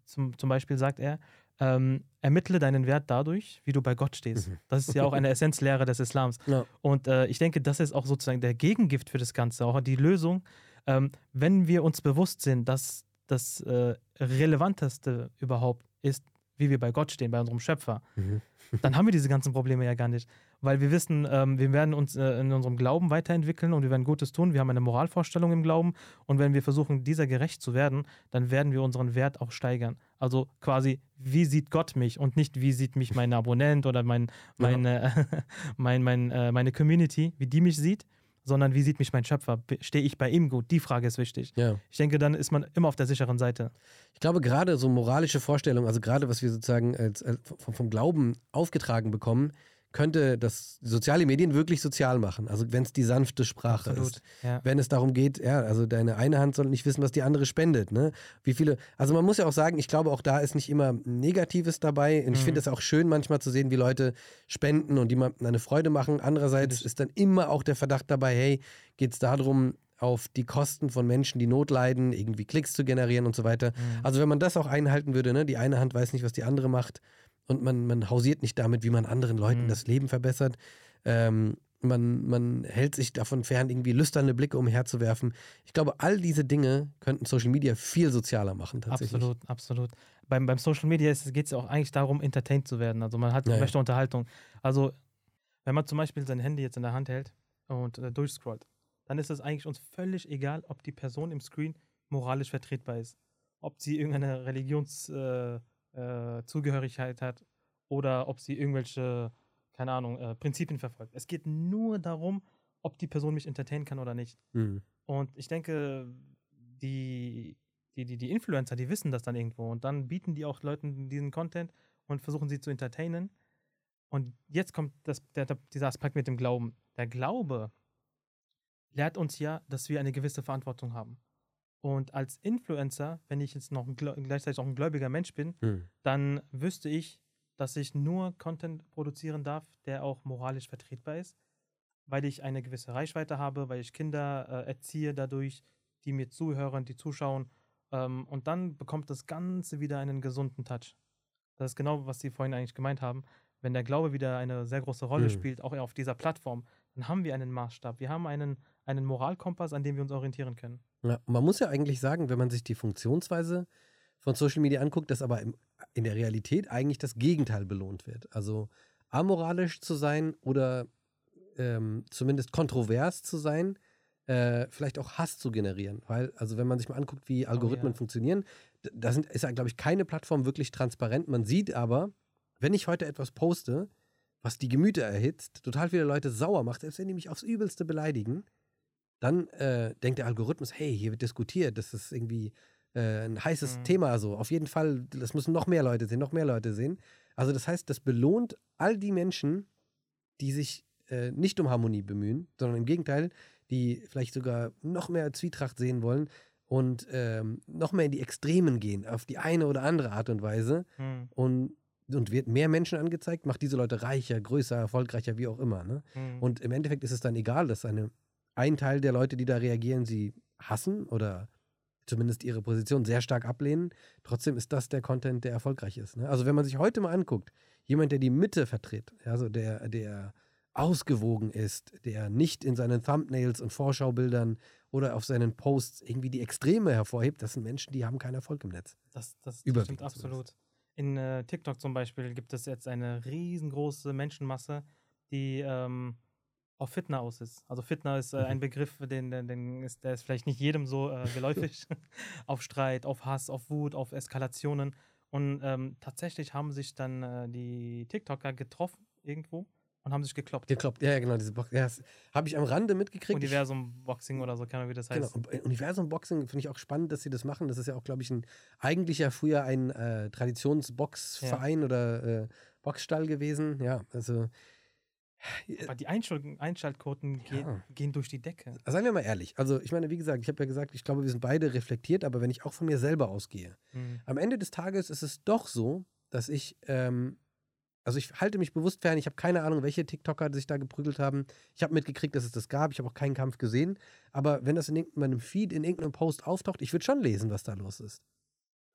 zum, zum Beispiel, sagt er, ähm, ermittle deinen Wert dadurch, wie du bei Gott stehst.
Mhm.
Das ist ja auch eine Essenzlehre des Islams.
Ja.
Und äh, ich denke, das ist auch sozusagen der Gegengift für das Ganze, auch die Lösung. Ähm, wenn wir uns bewusst sind, dass das äh, Relevanteste überhaupt ist, wie wir bei Gott stehen, bei unserem Schöpfer,
Mhm.
Dann haben wir diese ganzen Probleme ja gar nicht. Weil wir wissen, ähm, wir werden uns äh, in unserem Glauben weiterentwickeln und wir werden Gutes tun. Wir haben eine Moralvorstellung im Glauben und wenn wir versuchen, dieser gerecht zu werden, dann werden wir unseren Wert auch steigern. Also quasi, wie sieht Gott mich und nicht, wie sieht mich mein Abonnent oder mein, meine, mein, mein, äh, meine Community, wie die mich sieht, sondern wie sieht mich mein Schöpfer? Stehe ich bei ihm gut? Die Frage ist wichtig.
ja.
Ich denke, dann ist man immer auf der sicheren Seite.
Ich glaube, gerade so moralische Vorstellungen, also gerade was wir sozusagen als, als vom, vom Glauben aufgetragen bekommen, könnte das soziale Medien wirklich sozial machen. Also wenn es die sanfte Sprache ist.
Ja.
Wenn es darum geht, ja, also deine eine Hand soll nicht wissen, was die andere spendet. Ne? Wie viele, also man muss ja auch sagen, ich glaube, auch da ist nicht immer Negatives dabei. Und ich
Mhm.
finde es auch schön, manchmal zu sehen, wie Leute spenden und jemandem eine Freude machen. Andererseits ist dann immer auch der Verdacht dabei, hey, geht es darum, auf die Kosten von Menschen, die Not leiden, irgendwie Klicks zu generieren und so weiter.
Mhm.
Also wenn man das auch einhalten würde, ne, die eine Hand weiß nicht, was die andere macht und man, man hausiert nicht damit, wie man anderen Leuten
Mhm.
das Leben verbessert. Ähm, man, man hält sich davon fern, irgendwie lüsterne Blicke umherzuwerfen. Ich glaube, all diese Dinge könnten Social Media viel sozialer machen, tatsächlich.
Absolut, absolut. Beim, beim Social Media geht es ja auch eigentlich darum, entertained zu werden. Also man hat,
Ja, ja.
möchte Unterhaltung. Also wenn man zum Beispiel sein Handy jetzt in der Hand hält und äh, durchscrollt, dann ist es eigentlich uns völlig egal, ob die Person im Screen moralisch vertretbar ist. Ob sie irgendeine Religionszugehörigkeit äh, Zugehörigkeit hat oder ob sie irgendwelche, keine Ahnung, äh, Prinzipien verfolgt. Es geht nur darum, ob die Person mich entertainen kann oder nicht.
Hm.
Und ich denke, die, die, die, die Influencer, die wissen das dann irgendwo. Und dann bieten die auch Leuten diesen Content und versuchen sie zu entertainen. Und jetzt kommt das, der, dieser Aspekt mit dem Glauben. Der Glaube lehrt uns ja, dass wir eine gewisse Verantwortung haben. Und als Influencer, wenn ich jetzt noch gleichzeitig auch ein gläubiger Mensch bin,
Hm.
dann wüsste ich, dass ich nur Content produzieren darf, der auch moralisch vertretbar ist, weil ich eine gewisse Reichweite habe, weil ich Kinder äh, erziehe dadurch, die mir zuhören, die zuschauen. Ähm, und dann bekommt das Ganze wieder einen gesunden Touch. Das ist genau, was Sie vorhin eigentlich gemeint haben. Wenn der Glaube wieder eine sehr große Rolle
Mhm.
spielt, auch auf dieser Plattform, dann haben wir einen Maßstab. Wir haben einen, einen Moralkompass, an dem wir uns orientieren können.
Ja, man muss ja eigentlich sagen, wenn man sich die Funktionsweise von Social Media anguckt, dass aber im, in der Realität eigentlich das Gegenteil belohnt wird. Also amoralisch zu sein oder ähm, zumindest kontrovers zu sein, äh, vielleicht auch Hass zu generieren. Weil, also wenn man sich mal anguckt, wie Algorithmen
ja.
funktionieren, da sind, ist ja, glaube ich, keine Plattform wirklich transparent. Man sieht aber, wenn ich heute etwas poste, was die Gemüter erhitzt, total viele Leute sauer macht, selbst wenn die mich aufs Übelste beleidigen, dann äh, denkt der Algorithmus, hey, hier wird diskutiert, das ist irgendwie äh, ein heißes
Mhm.
Thema so. Auf jeden Fall, das müssen noch mehr Leute sehen, noch mehr Leute sehen. Also das heißt, das belohnt all die Menschen, die sich äh, nicht um Harmonie bemühen, sondern im Gegenteil, die vielleicht sogar noch mehr Zwietracht sehen wollen und ähm, noch mehr in die Extremen gehen, auf die eine oder andere Art und Weise
Hm,
und, und wird mehr Menschen angezeigt, macht diese Leute reicher, größer, erfolgreicher, wie auch immer. Ne?
hm.
Und im Endeffekt ist es dann egal, dass eine, ein Teil der Leute, die da reagieren, sie hassen oder zumindest ihre Position sehr stark ablehnen. Trotzdem ist das der Content, der erfolgreich ist. Ne? Also wenn man sich heute mal anguckt, jemand, der die Mitte vertritt, also der, der ausgewogen ist, der nicht in seinen Thumbnails und Vorschaubildern oder auf seinen Posts irgendwie die Extreme hervorhebt, das sind Menschen, die haben keinen Erfolg im Netz.
Das, das, das stimmt absolut. In äh, TikTok zum Beispiel gibt es jetzt eine riesengroße Menschenmasse, die ähm, auf Fitna aus ist. Also Fitna ist äh,
Mhm.
ein Begriff, den, den, den ist, der ist vielleicht nicht jedem so äh, geläufig. auf Streit, auf Hass, auf Wut, auf Eskalationen. Und ähm, tatsächlich haben sich dann äh, die TikToker getroffen irgendwo und haben sich gekloppt.
Gekloppt, ja, ja, genau, diese Box. Ja, das habe ich am Rande mitgekriegt. Ich-
Universum-Boxing oder so, keine Ahnung, wie das
Genau.
heißt.
Bei Universum Boxing finde ich auch spannend, dass sie das machen. Das ist ja auch, glaube ich, ein eigentlich ja früher ein äh, Traditionsboxverein oder äh, Boxstall gewesen. Ja, also
Aber die Einschal Einschaltquoten
Ja.
gehen, gehen durch die Decke.
seien wir mal ehrlich. Also ich meine, wie gesagt, ich habe ja gesagt, ich glaube, wir sind beide reflektiert, aber wenn ich auch von mir selber ausgehe,
Mhm.
am Ende des Tages ist es doch so, dass ich, ähm, also ich halte mich bewusst fern, ich habe keine Ahnung, welche TikToker sich da geprügelt haben. Ich habe mitgekriegt, dass es das gab, ich habe auch keinen Kampf gesehen, aber wenn das in irgendeinem- meinem Feed, in irgendeinem Post auftaucht, ich würde schon lesen, was da los ist.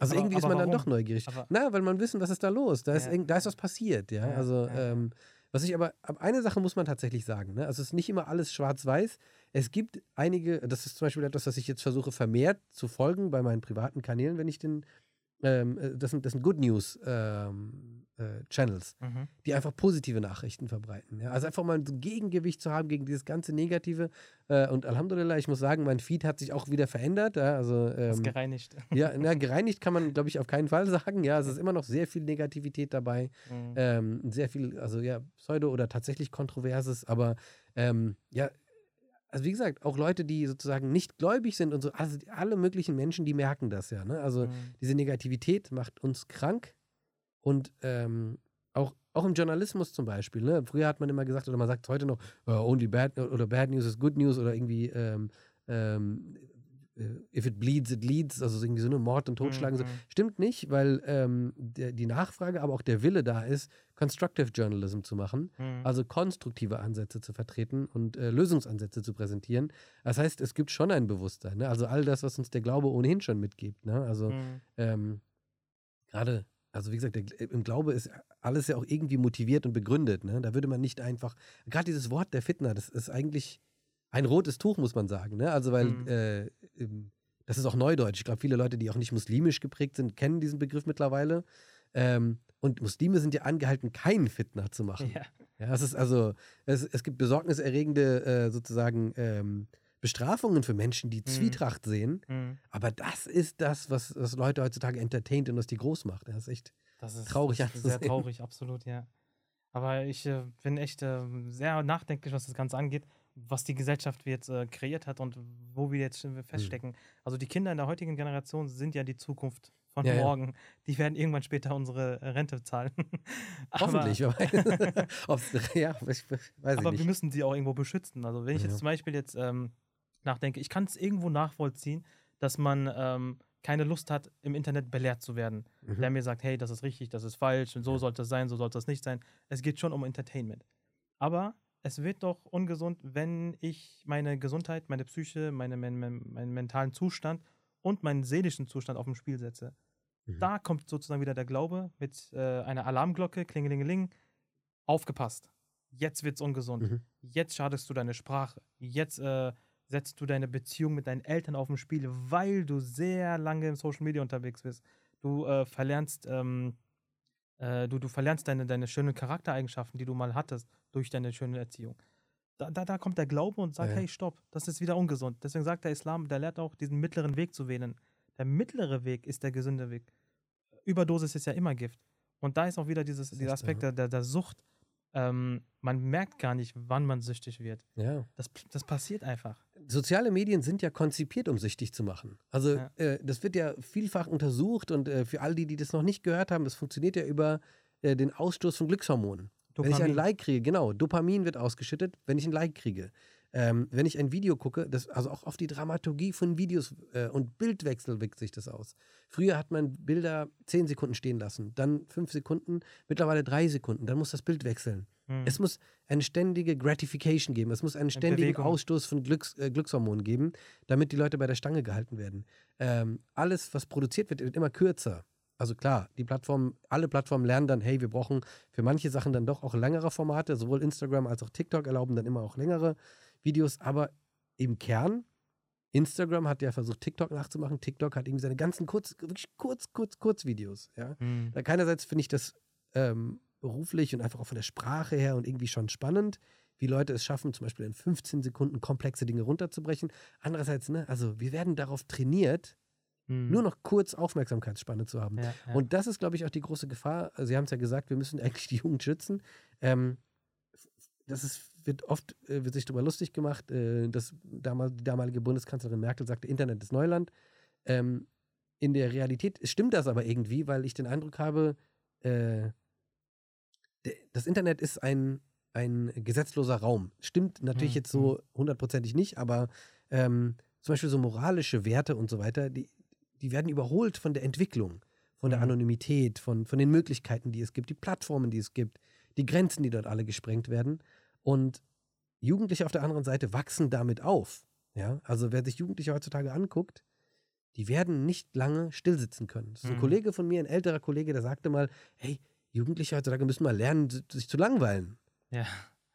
Also
Aber-
irgendwie ist
aber
man dann
warum?
doch neugierig.
Aber-
Na, weil man wissen, was ist da los? Da ist,
Ja.
irgend, da ist was passiert, ja.
Ja,
also,
ja,
ähm, was ich aber, aber eine Sache muss man tatsächlich sagen, ne? Also es ist nicht immer alles schwarz-weiß. Es gibt einige, das ist zum Beispiel etwas, was ich jetzt versuche vermehrt zu folgen bei meinen privaten Kanälen, wenn ich den, ähm, äh, das sind, das sind Good News ähm, äh, Channels,
Mhm.
die einfach positive Nachrichten verbreiten. Ja? Also einfach mal ein Gegengewicht zu haben gegen dieses ganze Negative. Äh, und Alhamdulillah, ich muss sagen, mein Feed hat sich auch wieder verändert. Ja? Also ähm,
gereinigt.
ja, na, gereinigt kann man, glaube ich, auf keinen Fall sagen. Ja, es ist immer noch sehr viel Negativität dabei.
Mhm.
Ähm, sehr viel, also ja, Pseudo- oder tatsächlich Kontroverses, aber ähm, ja, also wie gesagt, auch Leute, die sozusagen nicht gläubig sind und so, also alle möglichen Menschen, die merken das ja. Ne? Also
Mhm.
diese Negativität macht uns krank und ähm, auch, auch im Journalismus zum Beispiel. Ne? Früher hat man immer gesagt, oder man sagt heute noch, äh, only bad oder bad news is good news oder irgendwie ähm, ähm, if it bleeds, it leads, also irgendwie so eine Mord und Totschlagen.
Mhm.
So. Stimmt nicht, weil ähm, der, die Nachfrage, aber auch der Wille da ist, Constructive Journalism zu machen,
Mhm.
also konstruktive Ansätze zu vertreten und äh, Lösungsansätze zu präsentieren. Das heißt, es gibt schon ein Bewusstsein. Ne? Also all das, was uns der Glaube ohnehin schon mitgibt. Ne? Also
Mhm.
ähm, gerade, also wie gesagt, der, im Glaube ist alles ja auch irgendwie motiviert und begründet. Ne? Da würde man nicht einfach, gerade dieses Wort der Fitna, das ist eigentlich ein rotes Tuch, muss man sagen. Ne? Also weil,
Mhm.
äh, das ist auch Neudeutsch. Ich glaube, viele Leute, die auch nicht muslimisch geprägt sind, kennen diesen Begriff mittlerweile. Ähm, und Muslime sind ja angehalten, keinen Fitna zu machen.
Ja.
Ja, es ist also, es, es gibt besorgniserregende äh, sozusagen ähm, Bestrafungen für Menschen, die
Mhm.
Zwietracht sehen.
Mhm.
Aber das ist das, was, was Leute heutzutage entertaint und was die groß macht. Das ist echt.
Das ist
Traurig
das ist sehr traurig, absolut, ja. Aber ich äh, bin echt äh, sehr nachdenklich, was das Ganze angeht, was die Gesellschaft jetzt äh, kreiert hat und wo wir jetzt feststecken. Also die Kinder in der heutigen Generation sind ja die Zukunft von
Ja, ja.
morgen. Die werden irgendwann später unsere äh, Rente zahlen.
Hoffentlich. Ob's, ja,
Aber wir müssen sie auch irgendwo beschützen. Also wenn ich
Ja.
jetzt zum Beispiel jetzt ähm, nachdenke, ich kann es irgendwo nachvollziehen, dass man ähm, keine Lust hat, im Internet belehrt zu werden.
Mhm.
Der mir sagt, hey, das ist richtig, das ist falsch und so sollte es sein, so sollte es nicht sein. Es geht schon um Entertainment. Aber es wird doch ungesund, wenn ich meine Gesundheit, meine Psyche, meine, mein, mein, meinen mentalen Zustand und meinen seelischen Zustand auf dem Spiel setze.
Mhm.
Da kommt sozusagen wieder der Glaube mit äh, einer Alarmglocke, klingelingeling, aufgepasst. Jetzt wird's ungesund.
Mhm.
Jetzt schadest du deine Sprache. Jetzt äh, setzt du deine Beziehung mit deinen Eltern auf dem Spiel, weil du sehr lange im Social Media unterwegs bist. Du äh, verlernst, ähm, äh, du, du verlernst deine, deine schönen Charaktereigenschaften, die du mal hattest, durch deine schöne Erziehung. Da, da, da kommt der Glaube und sagt,
Ja,
hey, stopp, das ist wieder ungesund. Deswegen sagt der Islam, der lehrt auch, diesen mittleren Weg zu wählen. Der mittlere Weg ist der gesunde Weg. Überdosis ist ja immer Gift. Und da ist auch wieder dieses, dieser Aspekt der, der, der Sucht. Ähm, man merkt gar nicht, wann man süchtig wird.
Ja.
Das, das passiert einfach.
Soziale Medien sind ja konzipiert, um süchtig zu machen. Also
Ja.
äh, das wird ja vielfach untersucht und äh, für all die, die das noch nicht gehört haben, das funktioniert ja über äh, den Ausstoß von Glückshormonen. Wenn ich ein
Dopamin.
Like kriege, genau, Dopamin wird ausgeschüttet, wenn ich ein Like kriege. Ähm, wenn ich ein Video gucke, das, also auch auf die Dramaturgie von Videos äh, und Bildwechsel wirkt sich das aus. Früher hat man Bilder 10 Sekunden stehen lassen, dann 5 Sekunden, mittlerweile 3 Sekunden, dann muss das Bild wechseln.
Hm.
Es muss eine ständige Gratification geben, es muss einen ständigen
Bewegung.
Ausstoß von Glücks, äh, Glückshormonen geben, damit die Leute bei der Stange gehalten werden. Ähm, alles, was produziert wird, wird immer kürzer. Also klar, die Plattformen, alle Plattformen lernen dann, hey, wir brauchen für manche Sachen dann doch auch längere Formate. Sowohl Instagram als auch TikTok erlauben dann immer auch längere Videos. Aber im Kern, Instagram hat ja versucht, TikTok nachzumachen. TikTok hat irgendwie seine ganzen kurz, wirklich kurz, kurz, kurz Videos. Ja?
Hm.
Da keinerseits finde ich das ähm, beruflich und einfach auch von der Sprache her und irgendwie schon spannend, wie Leute es schaffen, zum Beispiel in 15 Sekunden komplexe Dinge runterzubrechen. Andererseits, ne, also wir werden darauf trainiert,
Hm.
nur noch kurz Aufmerksamkeitsspanne zu haben.
Ja, ja.
Und das ist, glaube ich, auch die große Gefahr. Also Sie haben es ja gesagt, wir müssen eigentlich die Jugend schützen. Ähm, das ist, wird oft äh, wird sich darüber lustig gemacht, äh, dass damal, die damalige Bundeskanzlerin Merkel sagte, Internet ist Neuland. Ähm, in der Realität stimmt das aber irgendwie, weil ich den Eindruck habe, äh, das Internet ist ein, ein gesetzloser Raum. Stimmt natürlich
Mhm,
jetzt so hundertprozentig nicht, aber ähm, zum Beispiel so moralische Werte und so weiter, die, die werden überholt von der Entwicklung, von der
Mhm.
Anonymität, von, von den Möglichkeiten, die es gibt, die Plattformen, die es gibt, die Grenzen, die dort alle gesprengt werden. Und Jugendliche auf der anderen Seite wachsen damit auf. Ja? Also wer sich Jugendliche heutzutage anguckt, die werden nicht lange stillsitzen können. Das ist ein
Mhm.
Kollege von mir, ein älterer Kollege, der sagte mal, hey, Jugendliche heutzutage müssen mal lernen, sich zu langweilen.
Ja.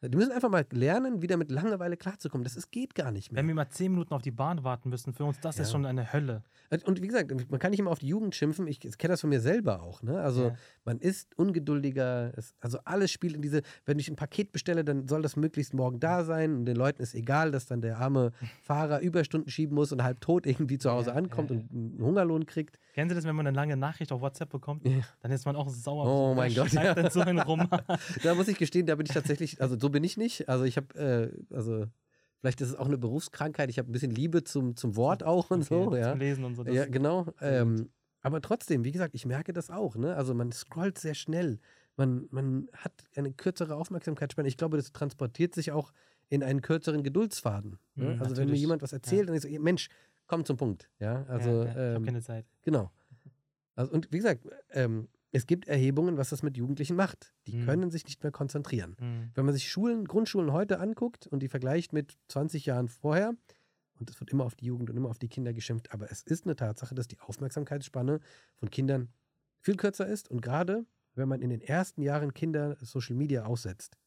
Die müssen einfach mal lernen, wieder mit Langeweile klarzukommen. Das ist, geht gar nicht mehr.
Wenn wir mal zehn Minuten auf die Bahn warten müssen, für uns, das
Ja.
ist schon eine Hölle.
Und wie gesagt, man kann nicht immer auf die Jugend schimpfen. Ich kenne das von mir selber auch. Ne? Also
Ja.
man ist ungeduldiger. Es, also alles spielt in diese, wenn ich ein Paket bestelle, dann soll das möglichst morgen da sein. Und den Leuten ist egal, dass dann der arme Fahrer Überstunden schieben muss und halb tot irgendwie zu Hause
Ja,
ankommt und einen Hungerlohn kriegt.
Kennen Sie das, wenn man eine lange Nachricht auf WhatsApp bekommt? Dann ist man auch sauer.
Oh mein Gott,
so?
Da muss ich gestehen, da bin ich tatsächlich, also so bin ich nicht. Also ich habe, äh, also vielleicht ist es auch eine Berufskrankheit. Ich habe ein bisschen Liebe zum, zum Wort auch und so.
Okay,
Ja.
Zum Lesen und so.
Ja, genau. Ähm, aber trotzdem, wie gesagt, ich merke das auch. Ne? Also man scrollt sehr schnell. Man, man hat eine kürzere Aufmerksamkeitsspanne. Ich glaube, das transportiert sich auch in einen kürzeren Geduldsfaden. Ne?
Mhm,
also wenn mir
natürlich.
jemand was erzählt und ich so, Mensch, komm zum Punkt. Ja, also.
ja, ja, ich
ähm,
habe keine Zeit.
Genau. Also, und wie gesagt, ähm, es gibt Erhebungen, was das mit Jugendlichen macht. Die
Mhm.
können sich nicht mehr konzentrieren.
Mhm.
Wenn man sich Schulen, Grundschulen heute anguckt und die vergleicht mit 20 Jahren vorher, und es wird immer auf die Jugend und immer auf die Kinder geschimpft, aber es ist eine Tatsache, dass die Aufmerksamkeitsspanne von Kindern viel kürzer ist und gerade wenn man in den ersten Jahren Kinder Social Media aussetzt,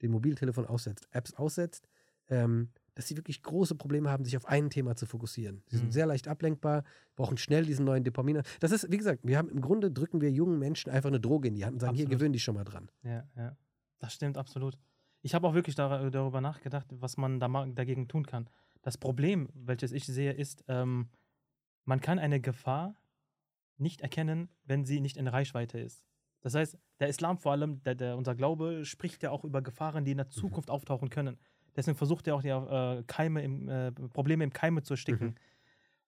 den Mobiltelefon aussetzt, Apps aussetzt, ähm, dass sie wirklich große Probleme haben, sich auf ein Thema zu fokussieren. Sie sind
Mhm.
sehr leicht ablenkbar, brauchen schnell diesen neuen Dopamin. Das ist, wie gesagt, wir haben im Grunde drücken wir jungen Menschen einfach eine Droge in die Hand und sagen, hier
Absolut.
gewöhn dich schon mal dran.
Ja, ja. Das stimmt absolut. Ich habe auch wirklich dar darüber nachgedacht, was man da dagegen tun kann. Das Problem, welches ich sehe, ist, ähm, man kann eine Gefahr nicht erkennen, wenn sie nicht in Reichweite ist. Das heißt, der Islam vor allem, der, der, unser Glaube, spricht ja auch über Gefahren, die in der Zukunft auftauchen können. Deswegen versucht er auch die äh, Keime im, äh, Probleme im Keime zu ersticken.
Mhm.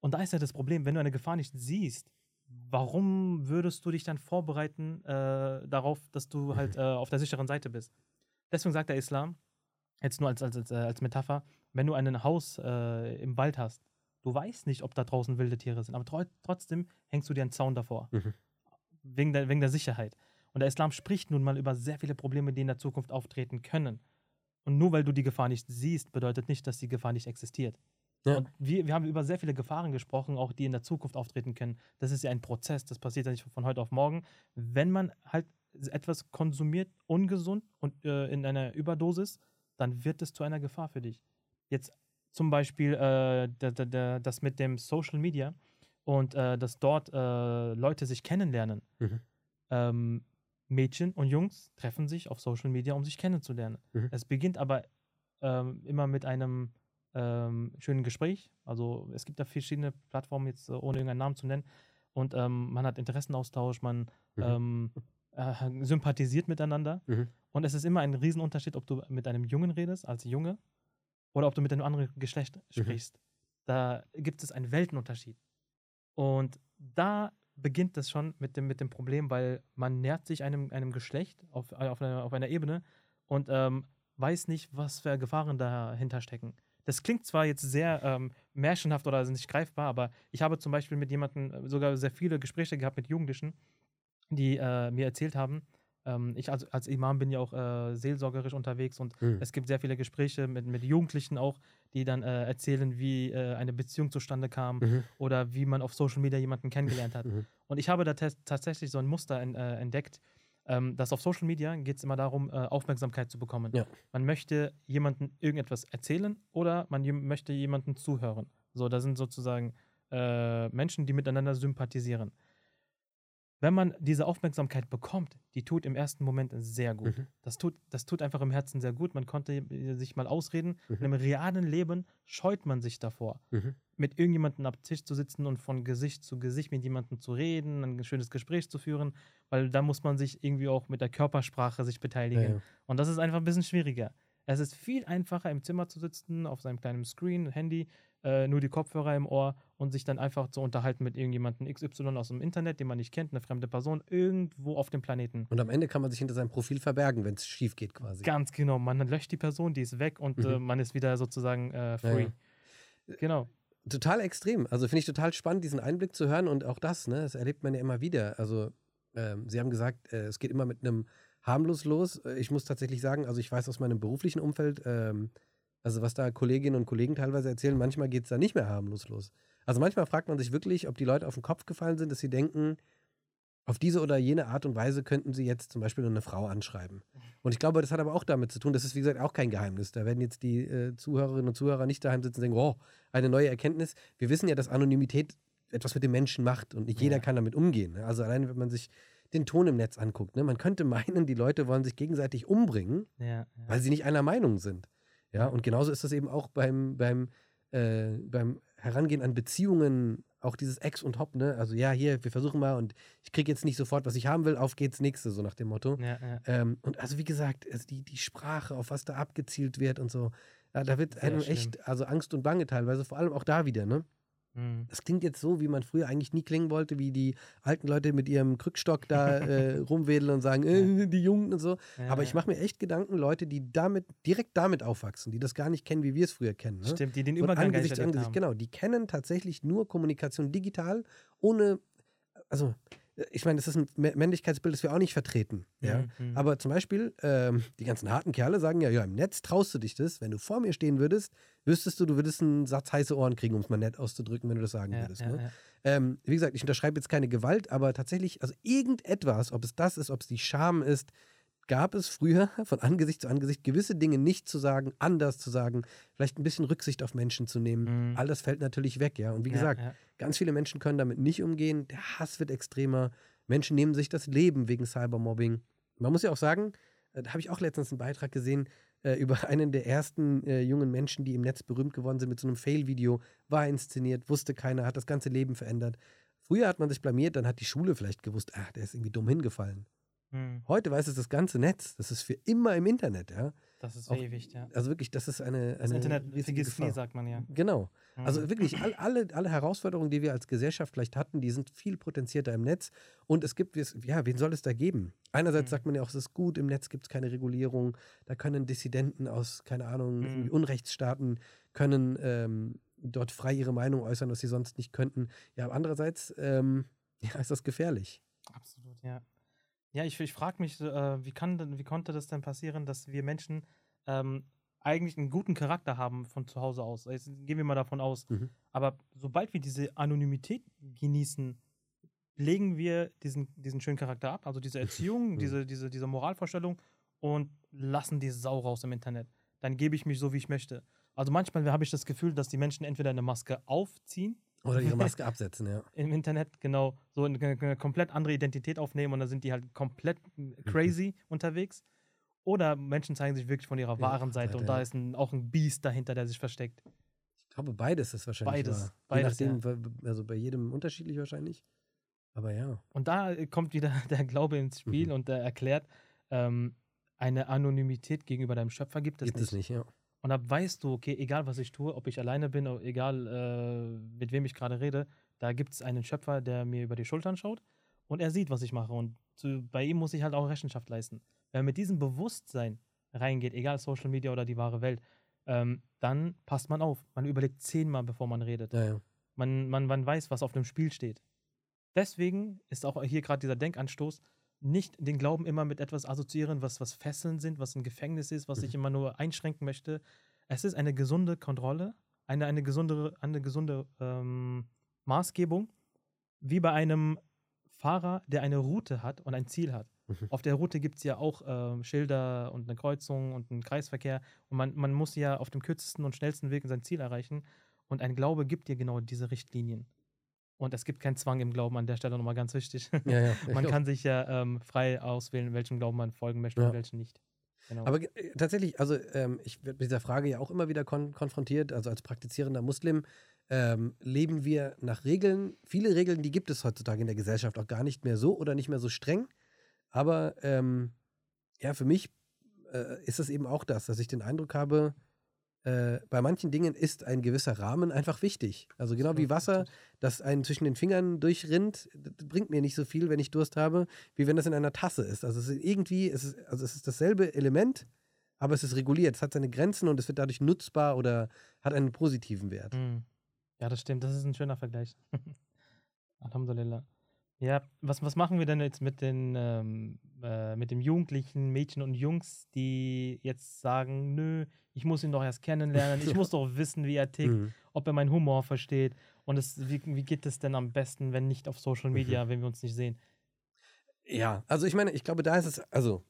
Und da ist ja das Problem, wenn du eine Gefahr nicht siehst, warum würdest du dich dann vorbereiten äh, darauf, dass du halt äh, auf der sicheren Seite bist? Deswegen sagt der Islam, jetzt nur als, als, als, Metapher, wenn du ein Haus äh, im Wald hast, du weißt nicht, ob da draußen wilde Tiere sind, aber tro trotzdem hängst du dir einen Zaun davor.
Mhm.
Wegen, der, wegen der Sicherheit. Und der Islam spricht nun mal über sehr viele Probleme, die in der Zukunft auftreten können. Und nur weil du die Gefahr nicht siehst, bedeutet nicht, dass die Gefahr nicht existiert.
Ja.
Und wir, wir haben über sehr viele Gefahren gesprochen, auch die in der Zukunft auftreten können. Das ist ja ein Prozess, das passiert ja nicht von heute auf morgen. Wenn man halt etwas konsumiert, ungesund und äh, in einer Überdosis, dann wird es zu einer Gefahr für dich. Jetzt zum Beispiel äh, der, der, der, das mit dem Social Media und äh, dass dort äh, Leute sich kennenlernen.
Mhm.
Ähm, Mädchen und Jungs treffen sich auf Social Media, um sich kennenzulernen.
Mhm.
Es beginnt aber ähm, immer mit einem ähm, schönen Gespräch. Also es gibt da verschiedene Plattformen, jetzt äh, ohne irgendeinen Namen zu nennen. Und ähm, man hat Interessenaustausch, man
Mhm.
ähm, äh, sympathisiert miteinander.
Mhm.
Und es ist immer ein Riesenunterschied, ob du mit einem Jungen redest, als Junge, oder ob du mit einem anderen Geschlecht sprichst. Da gibt es einen Weltenunterschied. Und da beginnt das schon mit dem, mit dem Problem, weil man nähert sich einem, einem Geschlecht auf, auf, einer, auf einer Ebene und ähm, weiß nicht, was für Gefahren dahinter stecken. Das klingt zwar jetzt sehr ähm, märchenhaft oder nicht greifbar, aber ich habe zum Beispiel mit jemandem äh, sogar sehr viele Gespräche gehabt mit Jugendlichen, die äh, mir erzählt haben, ähm, ich als, als Imam bin ja auch äh, seelsorgerisch unterwegs und
Mhm.
es gibt sehr viele Gespräche mit, mit Jugendlichen auch, die dann äh, erzählen, wie äh, eine Beziehung zustande kam
Mhm.
oder wie man auf Social Media jemanden kennengelernt hat.
Mhm.
Und ich habe da tatsächlich so ein Muster en, äh, entdeckt, ähm, dass auf Social Media geht es immer darum, äh, Aufmerksamkeit zu bekommen.
Ja.
Man möchte jemandem irgendetwas erzählen oder man möchte jemanden zuhören. So, da sind sozusagen äh, Menschen, die miteinander sympathisieren. Wenn man diese Aufmerksamkeit bekommt, die tut im ersten Moment sehr gut.
Mhm.
Das, tut, das tut einfach im Herzen sehr gut. Man konnte äh, sich mal ausreden.
Mhm.
In einem realen Leben scheut man sich davor
Mhm.
mit irgendjemandem am Tisch zu sitzen und von Gesicht zu Gesicht mit jemandem zu reden, ein schönes Gespräch zu führen, weil da muss man sich irgendwie auch mit der Körpersprache sich beteiligen.
Ja, ja.
Und das ist einfach ein bisschen schwieriger. Es ist viel einfacher, im Zimmer zu sitzen, auf seinem kleinen Screen, Handy, äh, nur die Kopfhörer im Ohr und sich dann einfach zu unterhalten mit irgendjemandem XY aus dem Internet, den man nicht kennt, eine fremde Person, irgendwo auf dem Planeten.
Und am Ende kann man sich hinter seinem Profil verbergen, wenn es schief geht quasi.
Ganz genau. Man löscht die Person, die ist weg und
Mhm.
äh, man ist wieder sozusagen äh, free.
Ja,
Genau.
Total extrem. Also finde ich total spannend, diesen Einblick zu hören und auch das, ne, das erlebt man ja immer wieder. Also ähm, Sie haben gesagt, äh, es geht immer mit einem harmlos los. Äh, Ich muss tatsächlich sagen, also ich weiß aus meinem beruflichen Umfeld, ähm, also was da Kolleginnen und Kollegen teilweise erzählen, manchmal geht es da nicht mehr harmlos los. Also manchmal fragt man sich wirklich, ob die Leute auf den Kopf gefallen sind, dass sie denken, auf diese oder jene Art und Weise könnten sie jetzt zum Beispiel eine Frau anschreiben. Und ich glaube, das hat aber auch damit zu tun, das ist wie gesagt auch kein Geheimnis. Da werden jetzt die äh, Zuhörerinnen und Zuhörer nicht daheim sitzen und denken, oh, eine neue Erkenntnis. Wir wissen ja, dass Anonymität etwas mit dem Menschen macht und nicht jeder
Ja.
kann damit umgehen. Ne? Also allein, wenn man sich den Ton im Netz anguckt, ne? man könnte meinen, die Leute wollen sich gegenseitig umbringen,
Ja, ja.
weil sie nicht einer Meinung sind. Ja, und genauso ist das eben auch beim, beim, äh, beim Herangehen an Beziehungen, auch dieses Ex und Hop, ne? Also ja, hier, wir versuchen mal und ich kriege jetzt nicht sofort, was ich haben will, auf geht's nächste, so nach dem Motto.
ja, ja.
Ähm, und also wie gesagt, also die, die Sprache, auf was da abgezielt wird und so, ja, da wird
Sehr
einem
schlimm.
echt, also Angst und Bange teilweise, vor allem auch da wieder, ne?
Mhm.
Das klingt jetzt so, wie man früher eigentlich nie klingen wollte, wie die alten Leute mit ihrem Krückstock da äh, rumwedeln und sagen, äh, die Jungen und so.
Ja,
Aber ich mache mir echt Gedanken, Leute, die damit, direkt damit aufwachsen, die das gar nicht kennen, wie wir es früher kennen. Ne?
Stimmt, die den Übergang gar nicht
Angesicht zu
erlebt
Angesicht,
haben.
genau. Die kennen tatsächlich nur Kommunikation digital, ohne, also ich meine, das ist ein Mä- Männlichkeitsbild, das wir auch nicht vertreten. Ja?
Mhm, mhm.
Aber zum Beispiel, ähm, die ganzen harten Kerle sagen ja, ja, im Netz traust du dich das. Wenn du vor mir stehen würdest, wüsstest du, du würdest einen Satz heiße Ohren kriegen, um es mal nett auszudrücken, wenn du das sagen
ja,
würdest.
ja,
ne?
ja.
Ähm, wie gesagt, ich unterschreibe jetzt keine Gewalt, aber tatsächlich, also irgendetwas, ob es das ist, ob es die Scham ist, gab es früher von Angesicht zu Angesicht gewisse Dinge nicht zu sagen, anders zu sagen, vielleicht ein bisschen Rücksicht auf Menschen zu nehmen.
Mhm.
All das fällt natürlich weg, ja. Und wie
Ja,
gesagt,
ja.
ganz viele Menschen können damit nicht umgehen. Der Hass wird extremer. Menschen nehmen sich das Leben wegen Cybermobbing. Man muss ja auch sagen, äh, da habe ich auch letztens einen Beitrag gesehen äh, über einen der ersten äh, jungen Menschen, die im Netz berühmt geworden sind mit so einem Fail-Video, war inszeniert, wusste keiner, hat das ganze Leben verändert. Früher hat man sich blamiert, dann hat die Schule vielleicht gewusst, ah, der ist irgendwie dumm hingefallen.
Mhm.
Heute weiß es das ganze Netz. Das ist für immer im Internet, ja.
Das ist
Auch-
ewig, ja.
Also wirklich, das ist eine,
Das
eine
Internet
riesige
vergisst nie,
Gefahr.
sagt man ja.
Genau. Also
Mhm.
wirklich, all, alle, alle Herausforderungen, die wir als Gesellschaft vielleicht hatten, die sind viel potenzierter im Netz. Und es gibt, ja, wen soll es da geben? Einerseits
Mhm.
sagt man ja auch, es ist gut, im Netz gibt es keine Regulierung. Da können Dissidenten aus, keine Ahnung, irgendwie Unrechtsstaaten können ähm, dort frei ihre Meinung äußern, was sie sonst nicht könnten. Ja, aber andererseits ähm, ja, ist das gefährlich.
Absolut, ja. Ja, ich, ich frage mich, äh, wie, kann wie konnte das denn passieren, dass wir Menschen ähm, eigentlich einen guten Charakter haben von zu Hause aus? Jetzt gehen wir mal davon aus.
Mhm.
Aber sobald wir diese Anonymität genießen, legen wir diesen, diesen schönen Charakter ab, also diese Erziehung,
Mhm.
diese, diese, diese Moralvorstellung und lassen die Sau raus im Internet. Dann gebe ich mich so, wie ich möchte. Also manchmal habe ich das Gefühl, dass die Menschen entweder eine Maske aufziehen
Oder ihre Maske absetzen, ja.
im Internet, genau, so eine, eine komplett andere Identität aufnehmen und dann sind die halt komplett crazy unterwegs. Oder Menschen zeigen sich wirklich von ihrer
Ja,
wahren Seite
Seite,
und da
ja.
ist ein, auch ein Biest dahinter, der sich versteckt.
Ich glaube, beides ist wahrscheinlich
Beides,
wahr.
beides,
Je nachdem, wa- also bei jedem unterschiedlich wahrscheinlich. Aber ja.
Und da äh, kommt wieder der Glaube ins Spiel
Mhm.
und der erklärt, ähm, eine Anonymität gegenüber deinem Schöpfer gibt es
Gibt
nicht.
es nicht, ja.
Und da weißt du, okay, egal was ich tue, ob ich alleine bin, oder egal äh, mit wem ich gerade rede, da gibt es einen Schöpfer, der mir über die Schultern schaut und er sieht, was ich mache. Und zu, bei ihm muss ich halt auch Rechenschaft leisten. Wenn man mit diesem Bewusstsein reingeht, egal Social Media oder die wahre Welt, ähm, dann passt man auf. Man überlegt zehnmal, bevor man redet.
ja, ja.
Man, man, man weiß, was auf dem Spiel steht. Deswegen ist auch hier gerade dieser Denkanstoß, nicht den Glauben immer mit etwas assoziieren, was, was Fesseln sind, was ein Gefängnis ist, was ich
Mhm.
immer nur einschränken möchte. Es ist eine gesunde Kontrolle, eine, eine gesunde, eine gesunde ähm, Maßgebung, wie bei einem Fahrer, der eine Route hat und ein Ziel hat.
Mhm.
Auf der Route gibt es ja auch ähm, Schilder und eine Kreuzung und einen Kreisverkehr. Und man, man muss ja auf dem kürzesten und schnellsten Weg sein Ziel erreichen. Und ein Glaube gibt dir genau diese Richtlinien. Und es gibt keinen Zwang im Glauben an der Stelle nochmal ganz wichtig.
ja, ja.
man kann sich ja ähm, frei auswählen, welchem Glauben man folgen möchte
Ja.
und welchen nicht. Genau.
Aber äh, tatsächlich, also ähm, ich werde mit dieser Frage ja auch immer wieder kon konfrontiert. Also als praktizierender Muslim ähm, leben wir nach Regeln. Viele Regeln, die gibt es heutzutage in der Gesellschaft auch gar nicht mehr so oder nicht mehr so streng. Aber ähm, ja, für mich äh, ist es eben auch das, dass ich den Eindruck habe, äh, bei manchen Dingen ist ein gewisser Rahmen einfach wichtig. Also genau wie Wasser, das einen zwischen den Fingern durchrinnt, bringt mir nicht so viel, wenn ich Durst habe, wie wenn das in einer Tasse ist. Also es ist irgendwie, es ist, also es ist dasselbe Element, aber es ist reguliert. Es hat seine Grenzen und es wird dadurch nutzbar oder hat einen positiven Wert.
Mm. Ja, das stimmt. Das ist ein schöner Vergleich. Alhamdulillah. Ja, was, was machen wir denn jetzt mit den, ähm, äh, mit den jugendlichen Mädchen und Jungs, die jetzt sagen, nö, ich muss ihn doch erst kennenlernen, ich muss doch wissen, wie er tickt,
Mhm.
ob er meinen Humor versteht. Und es, wie, wie geht es denn am besten, wenn nicht auf Social
Mhm.
Media, wenn wir uns nicht sehen?
Ja, also ich meine, ich glaube, da ist es, also,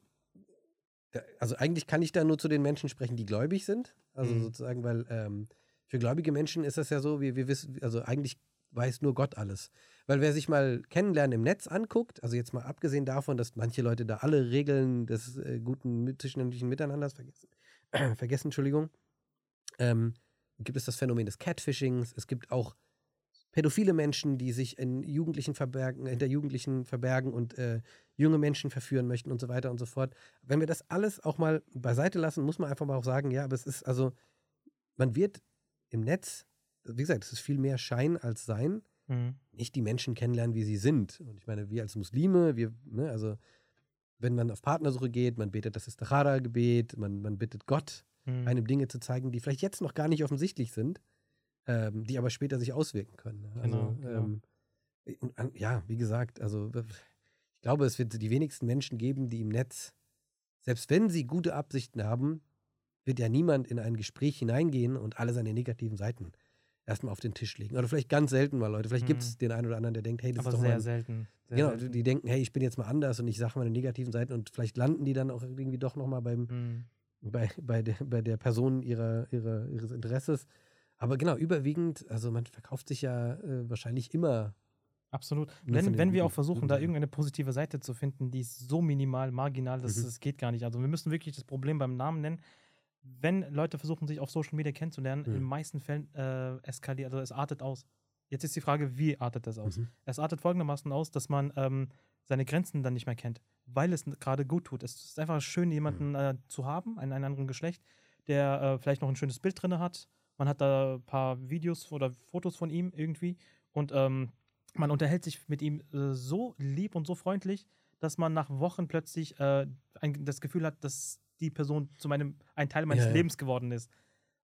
da- also eigentlich kann ich da nur zu den Menschen sprechen, die gläubig sind. Also
Mhm.
sozusagen, weil ähm, für gläubige Menschen ist das ja so, wir, wir wissen, also eigentlich weiß nur Gott alles. Weil wer sich mal Kennenlernen im Netz anguckt, also jetzt mal abgesehen davon, dass manche Leute da alle Regeln des äh, guten zwischenmenschlichen Miteinanders vergessen, vergessen, Entschuldigung, ähm, gibt es das Phänomen des Catfishings. Es gibt auch pädophile Menschen, die sich in Jugendlichen verbergen, hinter Jugendlichen verbergen und äh, junge Menschen verführen möchten und so weiter und so fort. Wenn wir das alles auch mal beiseite lassen, muss man einfach mal auch sagen, ja, aber es ist also, man wird im Netz wie gesagt, es ist viel mehr Schein als Sein.
Mhm.
Nicht die Menschen kennenlernen, wie sie sind. Und ich meine, wir als Muslime, wir, ne, also wenn man auf Partnersuche geht, man betet das Istikhara-Gebet, man, man bittet Gott,
Mhm.
einem Dinge zu zeigen, die vielleicht jetzt noch gar nicht offensichtlich sind, ähm, die aber später sich auswirken können. ne? Also,
Genau, genau.
Ähm, ja, wie gesagt, also ich glaube, es wird die wenigsten Menschen geben, die im Netz, selbst wenn sie gute Absichten haben, wird ja niemand in ein Gespräch hineingehen und alle seine negativen Seiten erstmal auf den Tisch legen. Oder vielleicht ganz selten mal Leute. Vielleicht gibt es
Mhm.
den einen oder anderen, der denkt, hey, das
Aber
ist doch
sehr
mein,
selten. Sehr
Genau,
selten.
die denken, hey, ich bin jetzt mal anders und ich sage meine negativen Seiten und vielleicht landen die dann auch irgendwie doch nochmal beim,
Mhm.
bei, bei, der, bei der Person ihrer, ihrer, ihres Interesses. Aber genau, überwiegend, also man verkauft sich ja äh, wahrscheinlich immer.
Absolut. Wenn, wenn wir auch versuchen, da irgendeine positive Seite zu finden, die ist so minimal, marginal, das,
Mhm.
das geht gar nicht. Also wir müssen wirklich das Problem beim Namen nennen. Wenn Leute versuchen, sich auf Social Media kennenzulernen, in
Mhm.
den meisten Fällen äh, eskaliert, also es artet aus. Jetzt ist die Frage, wie artet das aus?
Mhm.
Es artet folgendermaßen aus, dass man ähm, seine Grenzen dann nicht mehr kennt, weil es gerade gut tut. Es ist einfach schön, jemanden
Mhm.
äh, zu haben, einen, einen anderen Geschlecht, der äh, vielleicht noch ein schönes Bild drin hat. Man hat da ein paar Videos oder Fotos von ihm irgendwie und ähm, man unterhält sich mit ihm äh, so lieb und so freundlich, dass man nach Wochen plötzlich äh, ein, das Gefühl hat, dass die Person zu meinem ein Teil meines
Ja.
Lebens geworden ist.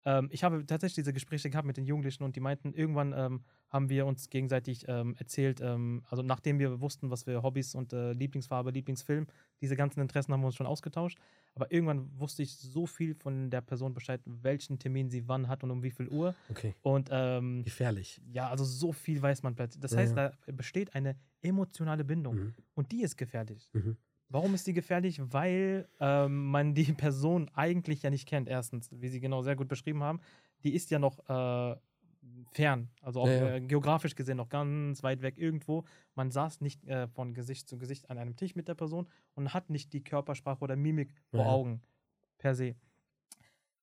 Ähm, ich habe tatsächlich diese Gespräche gehabt mit den Jugendlichen und die meinten, irgendwann ähm, haben wir uns gegenseitig ähm, erzählt, ähm, also nachdem wir wussten, was wir Hobbys und äh, Lieblingsfarbe, Lieblingsfilm, diese ganzen Interessen haben wir uns schon ausgetauscht. Aber irgendwann wusste ich so viel von der Person Bescheid, welchen Termin sie wann hat und um wie viel Uhr.
Okay,
Und ähm,
gefährlich.
ja, also so viel weiß man plötzlich. Das
Ja,
heißt,
ja.
da besteht eine emotionale Bindung
Mhm.
und die ist gefährlich.
Mhm.
Warum ist die gefährlich? Weil ähm, man die Person eigentlich ja nicht kennt. Erstens, wie Sie genau sehr gut beschrieben haben, die ist ja noch äh, fern, also auch
Ja, ja.
Äh, geografisch gesehen noch ganz weit weg irgendwo. Man saß nicht äh, von Gesicht zu Gesicht an einem Tisch mit der Person und hat nicht die Körpersprache oder Mimik vor
Ja.
Augen per se.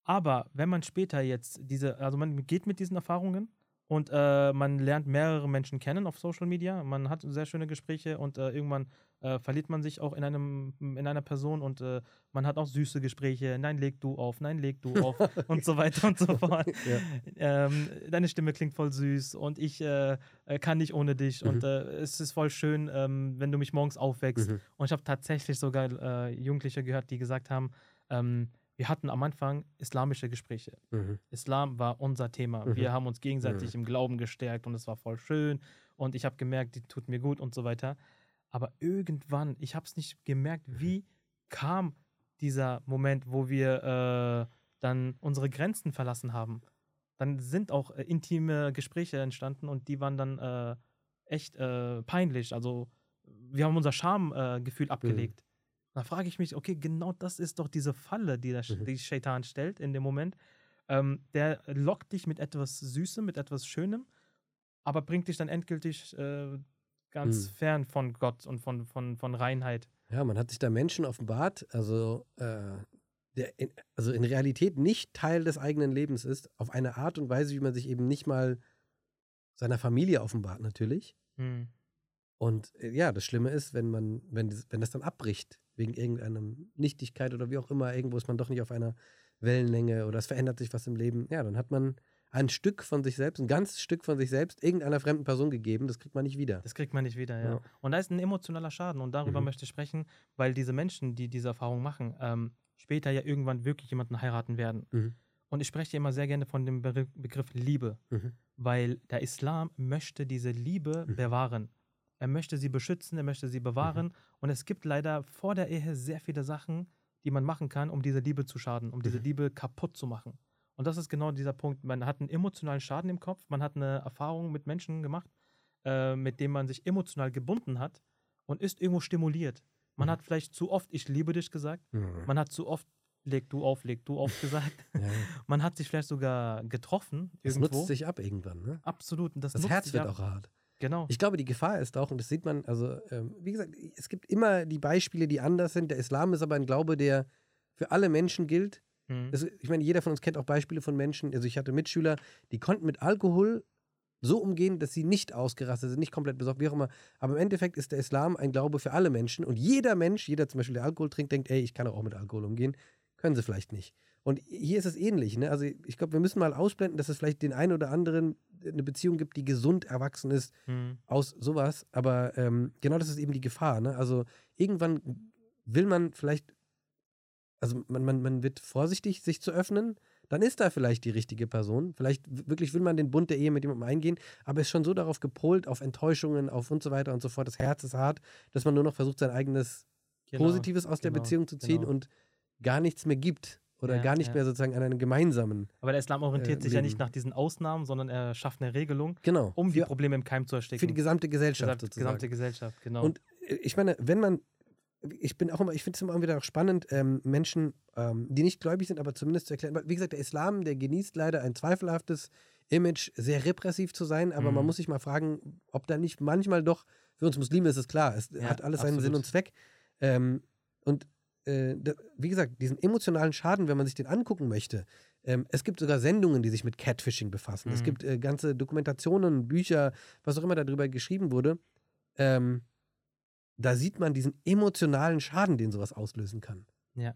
Aber wenn man später jetzt diese, also man geht mit diesen Erfahrungen und äh, man lernt mehrere Menschen kennen auf Social Media, man hat sehr schöne Gespräche und äh, irgendwann äh, verliert man sich auch in, einem, in einer Person und äh, man hat auch süße Gespräche, nein, leg du auf, nein, leg du auf und so weiter und so fort.
Ja.
Ähm, deine Stimme klingt voll süß und ich äh, äh, kann nicht ohne dich
Mhm.
und es ist voll schön, ähm, wenn du mich morgens aufwächst.
Mhm.
Und ich habe tatsächlich sogar Jugendliche gehört, die gesagt haben, ähm, wir hatten am Anfang islamische Gespräche.
Mhm.
Islam war unser Thema.
Mhm.
Wir haben uns gegenseitig im Glauben gestärkt und es war voll schön. Und ich habe gemerkt, die tut mir gut und so weiter. Aber irgendwann, ich habe es nicht gemerkt,
Mhm.
wie kam dieser Moment, wo wir äh, dann unsere Grenzen verlassen haben. Dann sind auch äh, intime Gespräche entstanden und die waren dann äh, echt äh, peinlich. Also wir haben unser Schamgefühl Gefühl abgelegt. Da frage ich mich, okay, genau das ist doch diese Falle, die der
Mhm.
die Shaitan stellt in dem Moment. Ähm, der lockt dich mit etwas Süßem, mit etwas Schönem, aber bringt dich dann endgültig äh, ganz
Mhm.
fern von Gott und von, von, von Reinheit.
Ja, man hat sich da Menschen offenbart, also, äh, der in, also in Realität nicht Teil des eigenen Lebens ist, auf eine Art und Weise, wie man sich eben nicht mal seiner Familie offenbart, natürlich.
Hm.
Und äh, ja, das Schlimme ist, wenn man, wenn das, wenn das dann abbricht, wegen irgendeiner Nichtigkeit oder wie auch immer, irgendwo ist man doch nicht auf einer Wellenlänge oder es verändert sich was im Leben, ja, dann hat man ein Stück von sich selbst, ein ganzes Stück von sich selbst, irgendeiner fremden Person gegeben, das kriegt man nicht wieder.
Das kriegt man nicht wieder, ja.
Ja.
Und da ist ein emotionaler Schaden und darüber
Mhm.
möchte ich sprechen, weil diese Menschen, die diese Erfahrung machen, ähm, später ja irgendwann wirklich jemanden heiraten werden.
Mhm.
Und ich spreche immer sehr gerne von dem Be Begriff Liebe,
Mhm.
weil der Islam möchte diese Liebe
Mhm.
bewahren. Er möchte sie beschützen, er möchte sie bewahren. Und es gibt leider vor der Ehe sehr viele Sachen, die man machen kann, um diese Liebe zu schaden, um diese
Mhm.
Liebe kaputt zu machen. Und das ist genau dieser Punkt. Man hat einen emotionalen Schaden im Kopf, man hat eine Erfahrung mit Menschen gemacht, äh, mit denen man sich emotional gebunden hat und ist irgendwo stimuliert. Man
Mhm.
hat vielleicht zu oft Ich liebe dich gesagt,
Mhm.
man hat zu oft Leg du auf, leg du auf gesagt.
Ja.
Man hat sich vielleicht sogar getroffen
Das
irgendwo.
nutzt sich ab irgendwann. Ne?
Absolut. Und das
Das Herz wird
ab.
auch hart.
Genau.
Ich glaube, die Gefahr ist auch, und das sieht man, also ähm, wie gesagt, es gibt immer die Beispiele, die anders sind. Der Islam ist aber ein Glaube, der für alle Menschen gilt.
Mhm.
Das, ich meine, jeder von uns kennt auch Beispiele von Menschen. Also ich hatte Mitschüler, die konnten mit Alkohol so umgehen, dass sie nicht ausgerastet sind, nicht komplett besorgt, wie auch immer. Aber im Endeffekt ist der Islam ein Glaube für alle Menschen. Und jeder Mensch, jeder zum Beispiel, der Alkohol trinkt, denkt, ey, ich kann auch mit Alkohol umgehen. Können sie vielleicht nicht. Und hier ist es ähnlich. Ne? Also ich glaube, wir müssen mal ausblenden, dass es vielleicht den einen oder anderen eine Beziehung gibt, die gesund erwachsen ist
Mhm.
aus sowas. Aber ähm, genau das ist eben die Gefahr. Ne? Also irgendwann will man vielleicht, also man, man, man wird vorsichtig, sich zu öffnen. Dann ist da vielleicht die richtige Person. Vielleicht wirklich will man den Bund der Ehe mit jemandem eingehen, aber ist schon so darauf gepolt, auf Enttäuschungen, auf und so weiter und so fort. Das Herz ist hart, dass man nur noch versucht, sein eigenes
Genau.
Positives aus der
genau,
Beziehung zu ziehen
genau.
und gar nichts mehr gibt. Oder
Ja,
gar nicht
ja.
mehr sozusagen an einem gemeinsamen.
Aber der Islam orientiert
äh,
sich ja nicht nach diesen Ausnahmen, sondern er schafft eine Regelung,
Genau.
um die
für,
Probleme im Keim zu ersticken.
für die gesamte Gesellschaft
Gesamt-
sozusagen.
gesamte Gesellschaft, genau.
Und äh, ich meine, wenn man, ich bin auch immer, ich finde es immer wieder auch spannend, ähm, Menschen, ähm, die nicht gläubig sind, aber zumindest zu erklären, weil, wie gesagt, der Islam, der genießt leider ein zweifelhaftes Image, sehr repressiv zu sein, aber man
Mhm.
muss sich mal fragen, ob da nicht manchmal doch, für uns Muslime ist es klar, es
Ja,
hat alles seinen Sinn
absolut.
und Zweck. Ähm, und äh, wie gesagt, diesen emotionalen Schaden, wenn man sich den angucken möchte, ähm, es gibt sogar Sendungen, die sich mit Catfishing befassen. Es
Mhm.
gibt äh, ganze Dokumentationen, Bücher, was auch immer darüber geschrieben wurde. Ähm, da sieht man diesen emotionalen Schaden, den sowas auslösen kann.
Ja.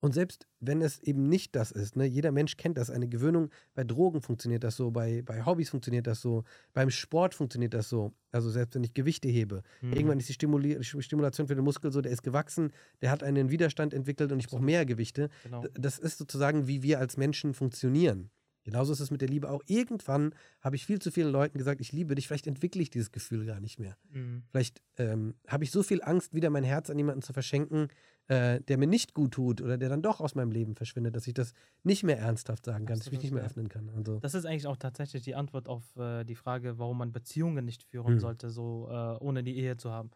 Und selbst wenn es eben nicht das ist, ne, jeder Mensch kennt das, eine Gewöhnung, bei Drogen funktioniert das so, bei, bei Hobbys funktioniert das so, beim Sport funktioniert das so. Also selbst wenn ich Gewichte hebe,
Mhm.
irgendwann ist die Stimuli Stimulation für den Muskel so, der ist gewachsen, der hat einen Widerstand entwickelt und ich brauche mehr Gewichte.
genau.
Das ist sozusagen, wie wir als Menschen funktionieren. Genauso ist es mit der Liebe auch. Irgendwann habe ich viel zu vielen Leuten gesagt, ich liebe dich, vielleicht entwickle ich dieses Gefühl gar nicht mehr.
Mhm.
Vielleicht ähm, habe ich so viel Angst, wieder mein Herz an jemanden zu verschenken, äh, der mir nicht gut tut oder der dann doch aus meinem Leben verschwindet, dass ich das nicht mehr ernsthaft sagen kann, dass ich mich nicht mehr
ja.
öffnen kann. Also,
Das ist eigentlich auch tatsächlich die Antwort auf äh, die Frage, warum man Beziehungen nicht führen
Hm.
sollte, so äh, ohne die Ehe zu haben.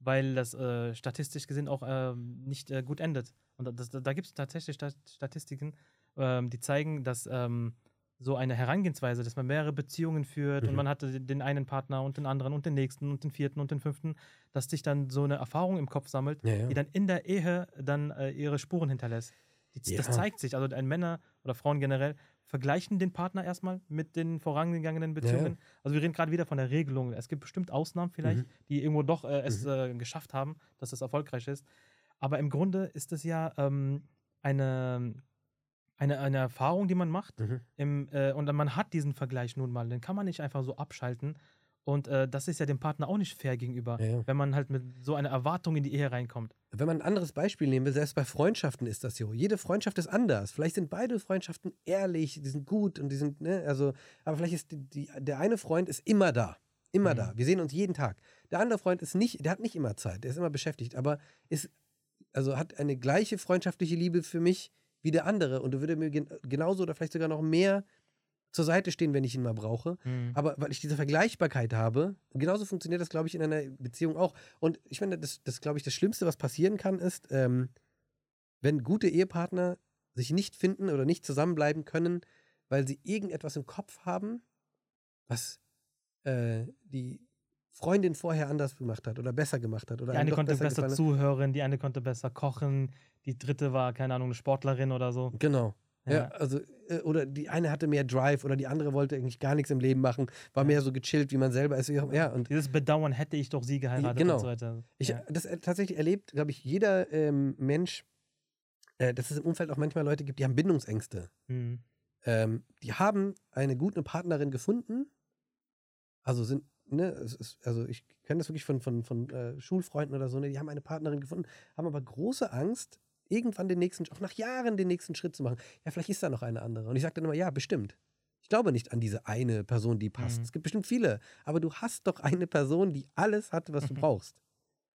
Weil das äh, statistisch gesehen auch ähm, nicht äh, gut endet. Und das, da gibt es tatsächlich Stat Statistiken, ähm, die zeigen, dass ähm, so eine Herangehensweise, dass man mehrere Beziehungen führt und
Mhm.
man hatte den einen Partner und den anderen und den nächsten und den vierten und den fünften, dass sich dann so eine Erfahrung im Kopf sammelt,
ja, ja.
die dann in der Ehe dann äh, ihre Spuren hinterlässt. Die, Das
Ja.
zeigt sich. Also ein Männer oder Frauen generell vergleichen den Partner erstmal mit den vorangegangenen Beziehungen. Also wir reden gerade wieder von der Regelung. Es gibt bestimmt Ausnahmen vielleicht,
Mhm.
die irgendwo doch äh, es äh, geschafft haben, dass es erfolgreich ist. Aber im Grunde ist es ja ähm, eine, eine, eine Erfahrung, die man macht.
Mhm.
Im, äh, und man hat diesen Vergleich nun mal. Den kann man nicht einfach so abschalten. Und äh, das ist ja dem Partner auch nicht fair gegenüber,
Ja, ja.
wenn man halt mit so einer Erwartung in die Ehe reinkommt.
Wenn man ein anderes Beispiel nehmen will, selbst bei Freundschaften ist das so. Jede Freundschaft ist anders. Vielleicht sind beide Freundschaften ehrlich, die sind gut und die sind, ne, also, aber vielleicht ist die, die, der eine Freund ist immer da. Immer
Mhm.
da. Wir sehen uns jeden Tag. Der andere Freund ist nicht, der hat nicht immer Zeit, der ist immer beschäftigt, aber ist, also hat eine gleiche freundschaftliche Liebe für mich wie der andere und würde mir gen genauso oder vielleicht sogar noch mehr zur Seite stehen, wenn ich ihn mal brauche.
Mhm.
Aber weil ich diese Vergleichbarkeit habe, genauso funktioniert das, glaube ich, in einer Beziehung auch. Und ich finde, das, das glaube ich, das Schlimmste, was passieren kann, ist, ähm, wenn gute Ehepartner sich nicht finden oder nicht zusammenbleiben können, weil sie irgendetwas im Kopf haben, was äh, die Freundin vorher anders gemacht hat oder besser gemacht hat. Oder
Die eine konnte
besser
besser zuhören, die eine konnte besser kochen, die dritte war, keine Ahnung, eine Sportlerin oder so.
Genau. Ja,
Ja.
also, äh, oder die eine hatte mehr Drive oder die andere wollte eigentlich gar nichts im Leben machen, war
Ja.
mehr so gechillt, wie man selber ist. Ja, und
Dieses Bedauern, hätte ich doch sie geheiratet
genau.
und so weiter.
Ich
ja.
das äh, tatsächlich erlebt, glaube ich, jeder ähm, Mensch, äh, dass es im Umfeld auch manchmal Leute gibt, die haben Bindungsängste.
Mhm.
Ähm, die haben eine gute Partnerin gefunden, also sind, ne, es ist, also ich kenne das wirklich von, von, von äh, Schulfreunden oder so, ne, die haben eine Partnerin gefunden, haben aber große Angst, irgendwann den nächsten, auch nach Jahren den nächsten Schritt zu machen. Ja, vielleicht ist da noch eine andere. Und ich sage dann immer, ja, bestimmt. Ich glaube nicht an diese eine Person, die passt.
Mhm.
Es gibt bestimmt viele, aber du hast doch eine Person, die alles hat, was du brauchst.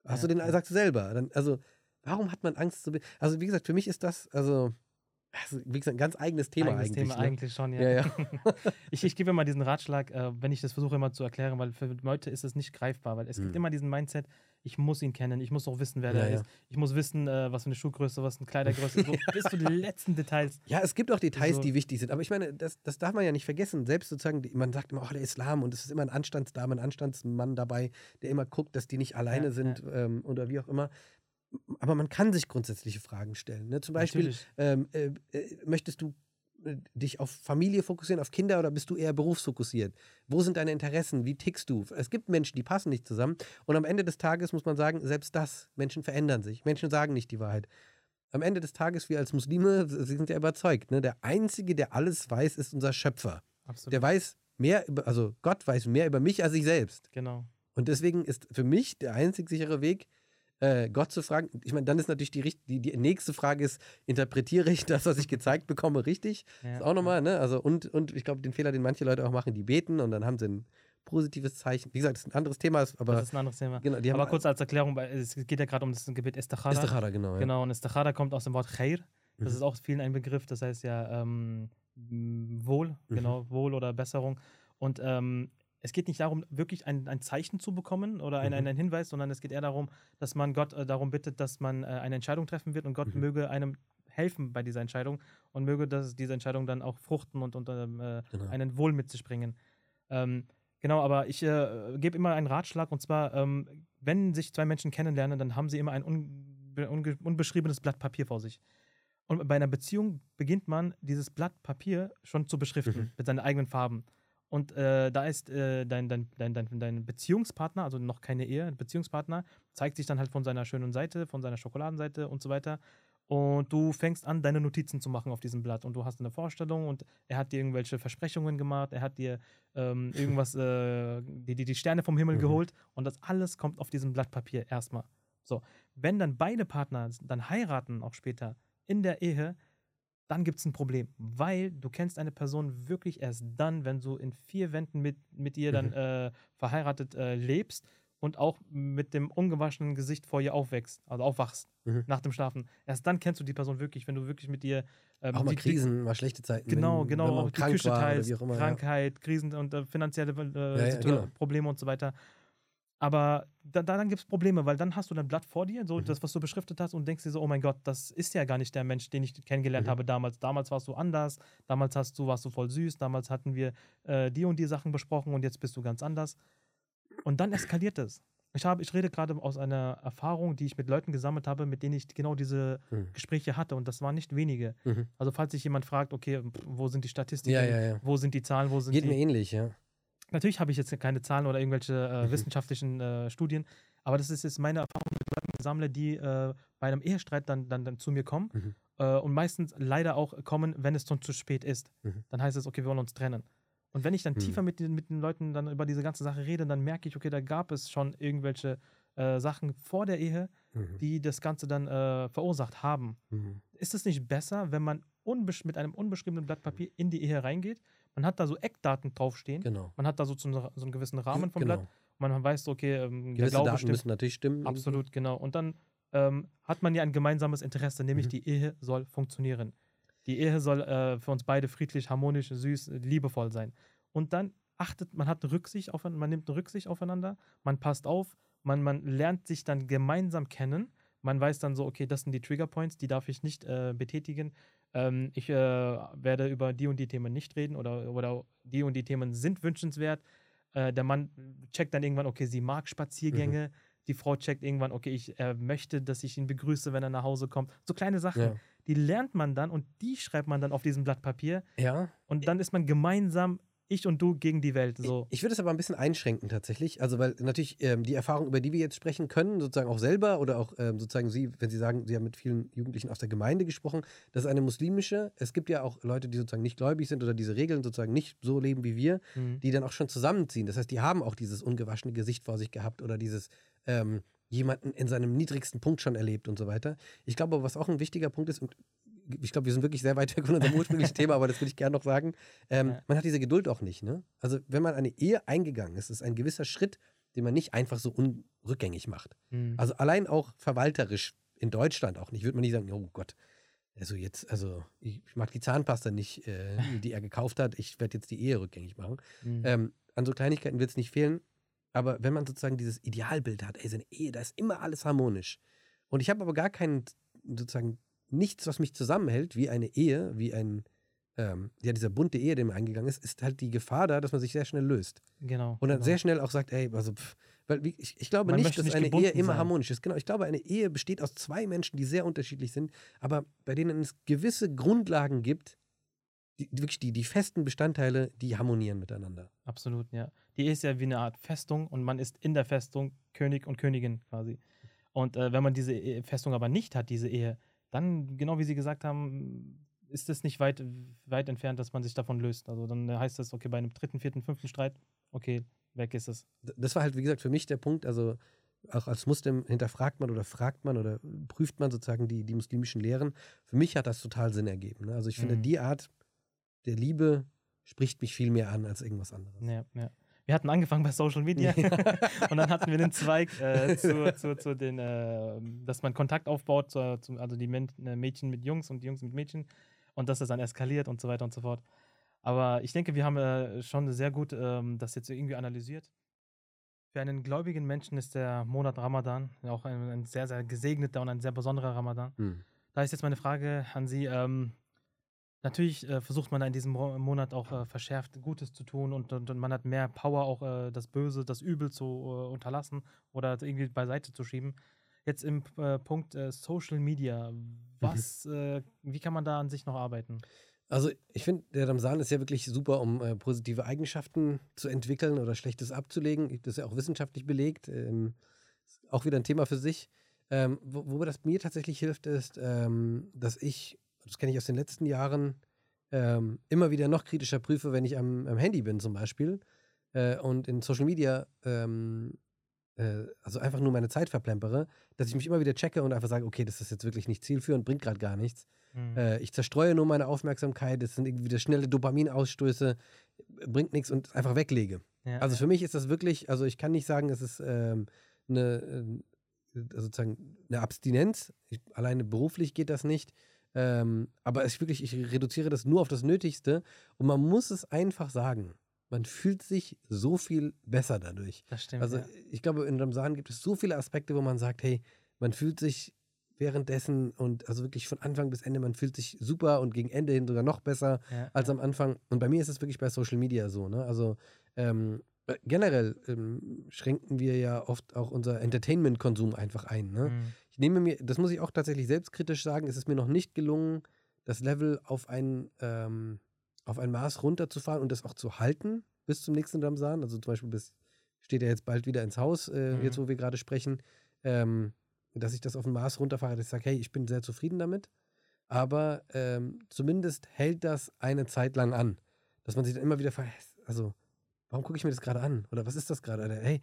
Hast
Ja,
du den, sagst du selber. Dann, also, warum hat man Angst zu. Also, wie gesagt, für mich ist das, also, also wie gesagt, ein ganz eigenes Thema
Eigenes
eigentlich.
Thema
ne?
eigentlich schon, ja.
Ja, ja.
ich, ich gebe immer diesen Ratschlag, äh, wenn ich das versuche immer zu erklären, weil für Leute ist es nicht greifbar, weil es gibt
Mhm.
immer diesen Mindset, ich muss ihn kennen, ich muss auch wissen, wer
Ja,
der ist. Ich muss wissen, äh, was für eine Schuhgröße, was eine Kleidergröße, so bis zu den letzten Details.
Ja, es gibt auch Details,
So.
die wichtig sind. Aber ich meine, das, das darf man ja nicht vergessen. Selbst sozusagen, man sagt immer, oh, der Islam und es ist immer ein Anstandsdame, ein Anstandsmann dabei, der immer guckt, dass die nicht alleine sind ähm, oder wie auch immer. Aber man kann sich grundsätzliche Fragen stellen. Ne? Zum Beispiel, ähm, äh, äh, möchtest du äh, dich auf Familie fokussieren, auf Kinder oder bist du eher berufsfokussiert? Wo sind deine Interessen? Wie tickst du? Es gibt Menschen, die passen nicht zusammen. Und am Ende des Tages muss man sagen, selbst das, Menschen verändern sich. Menschen sagen nicht die Wahrheit. am Ende des Tages, wir als Muslime sie sind ja überzeugt, ne? der Einzige, der alles weiß, ist unser Schöpfer.
Absolut.
Der weiß mehr über, also Gott weiß mehr über mich als ich selbst.
genau.
Und deswegen ist für mich der einzig sichere Weg, äh, Gott zu fragen. Ich meine, dann ist natürlich die, die, die nächste Frage ist, interpretiere ich das, was ich gezeigt bekomme, richtig?
Ja,
Ist auch nochmal, ne? Also, und, und ich glaube, den Fehler, den manche Leute auch machen, die beten und dann haben sie ein positives Zeichen. Wie gesagt, das ist ein anderes Thema, aber
das ist ein anderes Thema.
genau,
Aber kurz als Erklärung, weil es geht ja gerade um das Gebet Istikhara.
Istikhara, genau. Ja.
Genau, und Istikhara kommt aus dem Wort Khair. Das
Mhm.
ist auch vielen ein Begriff, das heißt ja ähm, Wohl,
Mhm.
genau, Wohl oder Besserung. Und ähm, es geht nicht darum, wirklich ein, ein Zeichen zu bekommen oder ein,
Mhm.
ein, ein Hinweis, sondern es geht eher darum, dass man Gott äh, darum bittet, dass man äh, eine Entscheidung treffen wird und Gott
Mhm.
möge einem helfen bei dieser Entscheidung und möge dass diese Entscheidung dann auch fruchten und, und ähm, äh,
Genau.
einen Wohl mit sich bringen. Ähm, genau, aber ich äh, gebe immer einen Ratschlag und zwar, ähm, wenn sich zwei Menschen kennenlernen, dann haben sie immer ein unbe unbeschriebenes Blatt Papier vor sich. Und bei einer Beziehung beginnt man, dieses Blatt Papier schon zu beschriften
Mhm.
mit seinen eigenen Farben. Und äh, da ist äh, dein, dein, dein, dein, dein Beziehungspartner, also noch keine Ehe, ein Beziehungspartner, zeigt sich dann halt von seiner schönen Seite, von seiner Schokoladenseite und so weiter. Und du fängst an, deine Notizen zu machen auf diesem Blatt. Und du hast eine Vorstellung und er hat dir irgendwelche Versprechungen gemacht, er hat dir ähm, irgendwas, äh, die, die, die Sterne vom Himmel
Mhm.
geholt. Und das alles kommt auf diesem Blatt Papier erstmal. So, wenn dann beide Partner dann heiraten, auch später in der Ehe, dann gibt es ein Problem, weil du kennst eine Person wirklich erst dann, wenn du in vier Wänden mit, mit ihr dann
Mhm.
äh, verheiratet äh, lebst und auch mit dem ungewaschenen Gesicht vor ihr aufwächst, also aufwachst
Mhm.
nach dem Schlafen. Erst dann kennst du die Person wirklich, wenn du wirklich mit ihr ähm,
Auch mal
die- die-
Krisen, mal schlechte Zeiten.
Genau,
wenn,
genau,
wenn
auch die Küche teilst,
immer, ja.
Krankheit, Krisen und äh, finanzielle äh,
Ja, ja, genau.
Probleme und so weiter. Aber da, da, dann gibt es Probleme, weil dann hast du dein Blatt vor dir, so
Mhm.
das, was du beschriftet hast, und denkst dir so, oh mein Gott, das ist ja gar nicht der Mensch, den ich kennengelernt
Mhm.
habe damals. Damals warst du anders, damals hast du, warst du voll süß, damals hatten wir äh, die und die Sachen besprochen und jetzt bist du ganz anders. Und dann eskaliert es. Ich, habe, ich rede gerade aus einer Erfahrung, die ich mit Leuten gesammelt habe, mit denen ich genau diese
Mhm.
Gespräche hatte. Und das waren nicht wenige.
Mhm.
Also falls sich jemand fragt, okay, wo sind die Statistiken,
Ja, ja, ja.
wo sind die Zahlen, wo sind
Geht
die...
mir ähnlich, ja.
Natürlich habe ich jetzt keine Zahlen oder irgendwelche äh,
Mhm.
wissenschaftlichen äh, Studien, aber das ist jetzt meine Erfahrung mit Leuten, die ich sammle, die äh, bei einem Ehestreit dann, dann, dann zu mir kommen
Mhm.
äh, und meistens leider auch kommen, wenn es schon zu spät ist.
Mhm.
Dann heißt es, okay, wir wollen uns trennen. Und wenn ich dann
Mhm.
tiefer mit den, mit den Leuten dann über diese ganze Sache rede, dann merke ich, okay, da gab es schon irgendwelche äh, Sachen vor der Ehe,
Mhm.
die das Ganze dann äh, verursacht haben.
Mhm.
Ist es nicht besser, wenn man mit einem unbeschriebenen Blatt Papier in die Ehe reingeht? Man hat da so Eckdaten draufstehen.
Genau.
Man hat da so, einen- so einen gewissen Rahmen vom
genau.
Blatt. Man weiß, so, okay, ähm,
Gewisse
Glaube
Daten
stimmt.
müssen natürlich stimmen.
Absolut, genau. Und dann ähm, hat man ja ein gemeinsames Interesse, nämlich
Mhm.
die Ehe soll funktionieren. Die Ehe soll äh, für uns beide friedlich, harmonisch, süß, liebevoll sein. Und dann achtet, man hat Rücksicht auf, man nimmt Rücksicht aufeinander, man passt auf, man, man lernt sich dann gemeinsam kennen. Man weiß dann so, okay, das sind die Trigger Points, die darf ich nicht äh, betätigen. Ähm, ich äh, werde über die und die Themen nicht reden oder, oder die und die Themen sind wünschenswert. Äh, der Mann checkt dann irgendwann, okay, sie mag Spaziergänge. Die Frau checkt irgendwann, okay, ich äh, möchte, dass ich ihn begrüße, wenn er nach Hause kommt. So kleine Sachen,
Ja.
die lernt man dann und die schreibt man dann auf diesem Blatt Papier.
ja.
Und dann ist man gemeinsam, ich und du gegen die Welt. So.
Ich, ich würde es aber ein bisschen einschränken tatsächlich. Also, weil natürlich ähm, die Erfahrung, über die wir jetzt sprechen können, sozusagen auch selber oder auch ähm, sozusagen Sie, wenn Sie sagen, Sie haben mit vielen Jugendlichen aus der Gemeinde gesprochen, das ist eine muslimische. Es gibt ja auch Leute, die sozusagen nicht gläubig sind oder diese Regeln sozusagen nicht so leben wie wir,
Mhm.
die dann auch schon zusammenziehen. Das heißt, die haben auch dieses ungewaschene Gesicht vor sich gehabt oder dieses ähm, jemanden in seinem niedrigsten Punkt schon erlebt und so weiter. Ich glaube, was auch ein wichtiger Punkt ist, und ich glaube, wir sind wirklich sehr weit weg von unserem ursprünglichen Thema, aber das will ich gerne noch sagen. Ähm,
Ja.
Man hat diese Geduld auch nicht. Ne? Also, wenn man eine Ehe eingegangen ist, ist ein gewisser Schritt, den man nicht einfach so unrückgängig macht.
Mhm.
Also, allein auch verwalterisch in Deutschland auch nicht, würde man nicht sagen, oh Gott. Also jetzt, also ich mag die Zahnpasta nicht, äh, die er gekauft hat. Ich werde jetzt die Ehe rückgängig machen.
Mhm.
Ähm, an so Kleinigkeiten wird es nicht fehlen. Aber wenn man sozusagen dieses Idealbild hat, ey, so eine Ehe, da ist immer alles harmonisch. Und ich habe aber gar keinen, sozusagen, nichts, was mich zusammenhält, wie eine Ehe, wie ein, ähm, ja, dieser bunte Ehe, den man eingegangen ist, ist halt die Gefahr da, dass man sich sehr schnell löst.
genau.
Und dann
genau.
sehr schnell auch sagt, ey, also, pff, weil ich, ich glaube
Man
nicht, dass
nicht
eine Ehe immer
sein.
harmonisch ist. Genau, ich glaube, eine Ehe besteht aus zwei Menschen, die sehr unterschiedlich sind, aber bei denen es gewisse Grundlagen gibt, die, wirklich die, die festen Bestandteile, die harmonieren miteinander.
Absolut, ja. Die Ehe ist ja wie eine Art Festung und man ist in der Festung König und Königin quasi. Und äh, wenn man diese Ehe- Festung aber nicht hat, diese Ehe, dann, genau wie Sie gesagt haben, ist es nicht weit, weit entfernt, dass man sich davon löst. Also dann heißt es, okay, bei einem dritten, vierten, fünften Streit, okay, weg ist es.
Das war halt, wie gesagt, für mich der Punkt, also auch als Muslim hinterfragt man oder fragt man oder prüft man sozusagen die, die muslimischen Lehren. Für mich hat das total Sinn ergeben. Ne? Also ich finde,
Mhm.
die Art der Liebe spricht mich viel mehr an als irgendwas anderes.
Ja, ja. Wir hatten angefangen bei Social Media und dann hatten wir den Zweig äh, zu, zu, zu den, äh, dass man Kontakt aufbaut, zu, zu, also die äh, Mädchen mit Jungs und die Jungs mit Mädchen und dass das dann eskaliert und so weiter und so fort. Aber ich denke, wir haben äh, schon sehr gut ähm, das jetzt irgendwie analysiert. Für einen gläubigen Menschen ist der Monat Ramadan auch ein, ein sehr, sehr gesegneter und ein sehr besonderer Ramadan.
Hm.
Da ist jetzt meine Frage an Sie. Ähm, natürlich äh, versucht man in diesem Mo Monat auch äh, verschärft Gutes zu tun und, und, und man hat mehr Power, auch äh, das Böse, das Übel zu äh, unterlassen oder irgendwie beiseite zu schieben. Jetzt im äh, Punkt äh, Social Media, was, äh, wie kann man da an sich noch arbeiten?
Also ich finde, der Ramsan ist ja wirklich super, um positive Eigenschaften zu entwickeln oder Schlechtes abzulegen. Das ist ja auch wissenschaftlich belegt. Ähm, auch wieder ein Thema für sich. Ähm, wo, wobei das mir tatsächlich hilft, ist, ähm, dass ich, das kenne ich aus den letzten Jahren, ähm, immer wieder noch kritischer prüfe, wenn ich am, am Handy bin zum Beispiel äh, und in Social Media ähm, äh, also einfach nur meine Zeit verplempere, dass ich mich immer wieder checke und einfach sage, okay, das ist jetzt wirklich nicht zielführend, bringt gerade gar nichts.
Hm.
Äh, ich zerstreue nur meine Aufmerksamkeit, es sind irgendwie wieder schnelle Dopaminausstöße, bringt nichts und einfach weglege.
Ja,
Also für mich ist das wirklich, also ich kann nicht sagen, es ist ähm, eine, äh, sozusagen eine Abstinenz. Ich, alleine beruflich geht das nicht. Ähm, aber es wirklich, ich reduziere das nur auf das Nötigste und man muss es einfach sagen. Man fühlt sich so viel besser dadurch.
das stimmt.
Also
ja.
ich glaube, in Ramsan gibt es so viele Aspekte, wo man sagt, hey, man fühlt sich währenddessen und also wirklich von Anfang bis Ende, man fühlt sich super und gegen Ende hin sogar noch besser
ja,
als
ja.
am Anfang. Und bei mir ist es wirklich bei Social Media so, ne? Also ähm, äh, generell ähm, schränken wir ja oft auch unser Entertainment-Konsum einfach ein. Ne?
Hm.
Nehme mir, das muss ich auch tatsächlich selbstkritisch sagen, es ist mir noch nicht gelungen, das Level auf ein, ähm, auf ein Maß runterzufahren und das auch zu halten bis zum nächsten Ramsan. Also zum Beispiel bis, steht er jetzt bald wieder ins Haus, äh,
Mhm.
jetzt wo wir gerade sprechen, ähm, dass ich das auf ein Maß runterfahre, dass ich sage, hey, ich bin sehr zufrieden damit. Aber ähm, zumindest hält das eine Zeit lang an. Dass man sich dann immer wieder fragt, also, warum gucke ich mir das gerade an? Oder was ist das gerade? Hey,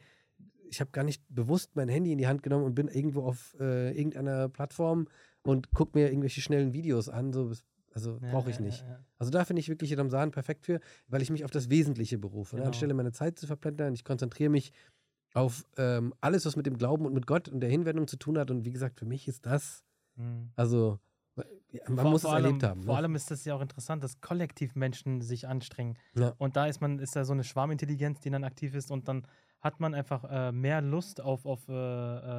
ich habe gar nicht bewusst mein Handy in die Hand genommen und bin irgendwo auf äh, irgendeiner Plattform und gucke mir irgendwelche schnellen Videos an. So, also
Ja,
brauche ich nicht.
Ja, ja.
Also da finde ich wirklich Ramsan perfekt für, weil ich mich auf das Wesentliche berufe. Ne?
Genau.
Anstelle meine Zeit zu verplempern, ich konzentriere mich auf ähm, alles, was mit dem Glauben und mit Gott und der Hinwendung zu tun hat. Und wie gesagt, für mich ist das,
Hm.
also ja, man
Vor-
muss
vor
es
allem,
erlebt haben.
Vor
Ne?
allem ist das ja auch interessant, dass kollektiv Menschen sich anstrengen.
Ja.
Und da ist man, ist da so eine Schwarmintelligenz, die dann aktiv ist und dann hat man einfach äh, mehr Lust auf, auf äh,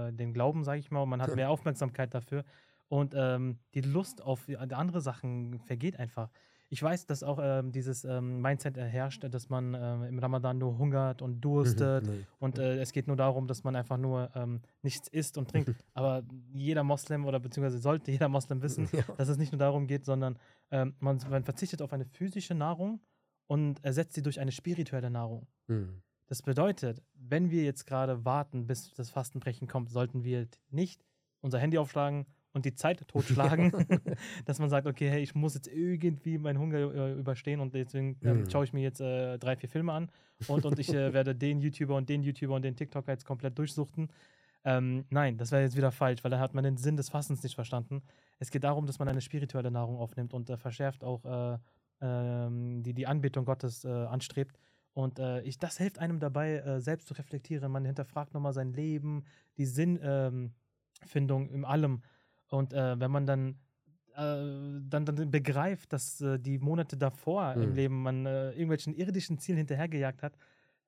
äh, den Glauben, sage ich mal, und man hat mehr Aufmerksamkeit dafür. Und ähm, die Lust auf andere Sachen vergeht einfach. Ich weiß, dass auch ähm, dieses ähm, Mindset herrscht, dass man ähm, im Ramadan nur hungert und durstet
Mhm, nee.
und äh, es geht nur darum, dass man einfach nur ähm, nichts isst und trinkt. Aber jeder Moslem oder beziehungsweise sollte jeder Moslem wissen,
Ja.
dass es nicht nur darum geht, sondern ähm, man, man verzichtet auf eine physische Nahrung und ersetzt sie durch eine spirituelle Nahrung.
Hm.
Das bedeutet, wenn wir jetzt gerade warten, bis das Fastenbrechen kommt, sollten wir nicht unser Handy aufschlagen und die Zeit totschlagen, dass man sagt, okay, hey, ich muss jetzt irgendwie meinen Hunger äh, überstehen und deswegen ähm, schaue ich mir jetzt äh, drei, vier Filme an und, und ich äh, werde den YouTuber und den YouTuber und den TikToker jetzt komplett durchsuchten. Ähm, nein, das wäre jetzt wieder falsch, weil da hat man den Sinn des Fastens nicht verstanden. Es geht darum, dass man eine spirituelle Nahrung aufnimmt und äh, verschärft auch äh, ähm, die, die Anbetung Gottes anstrebt. Und äh, ich, das hilft einem dabei, äh, selbst zu reflektieren. Man hinterfragt nochmal sein Leben, die Sinnfindung ähm, in allem. Und äh, wenn man dann, äh, dann, dann begreift, dass äh, die Monate davor im
Mhm.
Leben man äh, irgendwelchen irdischen Zielen hinterhergejagt hat,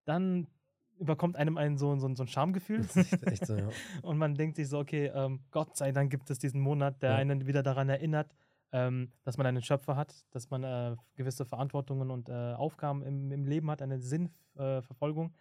dann überkommt einem ein so, so, so ein Schamgefühl.
So, ja.
Und man denkt sich so, okay, ähm, Gott sei Dank gibt es diesen Monat, der
Ja.
einen wieder daran erinnert, ähm, dass man einen Schöpfer hat, dass man äh, gewisse Verantwortungen und äh, Aufgaben im, im Leben hat, eine Sinnverfolgung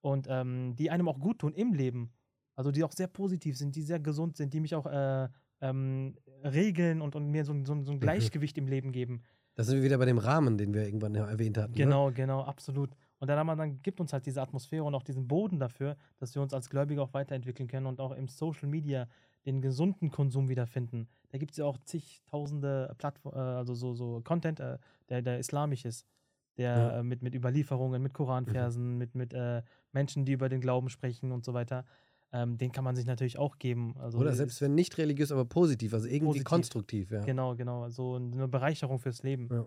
und ähm, die einem auch gut tun im Leben. Also die auch sehr positiv sind, die sehr gesund sind, die mich auch äh, ähm, regeln und, und mir so, ein- so, so ein Gleichgewicht im Leben geben.
Da sind wir wieder bei dem Rahmen, den wir irgendwann erwähnt hatten. Ne?
Genau, genau, absolut. Und der Ramadan gibt uns halt diese Atmosphäre und auch diesen Boden dafür, dass wir uns als Gläubige auch weiterentwickeln können und auch im Social Media den gesunden Konsum wiederfinden. Da gibt es ja auch zigtausende Plattformen, äh, also so, so Content, äh, der, der islamisch ist, der
Ja.
äh, mit, mit Überlieferungen, mit Koranversen, mit, mit äh, Menschen, die über den Glauben sprechen und so weiter. Ähm, den kann man sich natürlich auch geben. Also
Oder selbst wenn nicht religiös, aber positiv, also irgendwie
Positiv.
konstruktiv, ja.
Genau, genau. So eine Bereicherung fürs Leben.
Ja.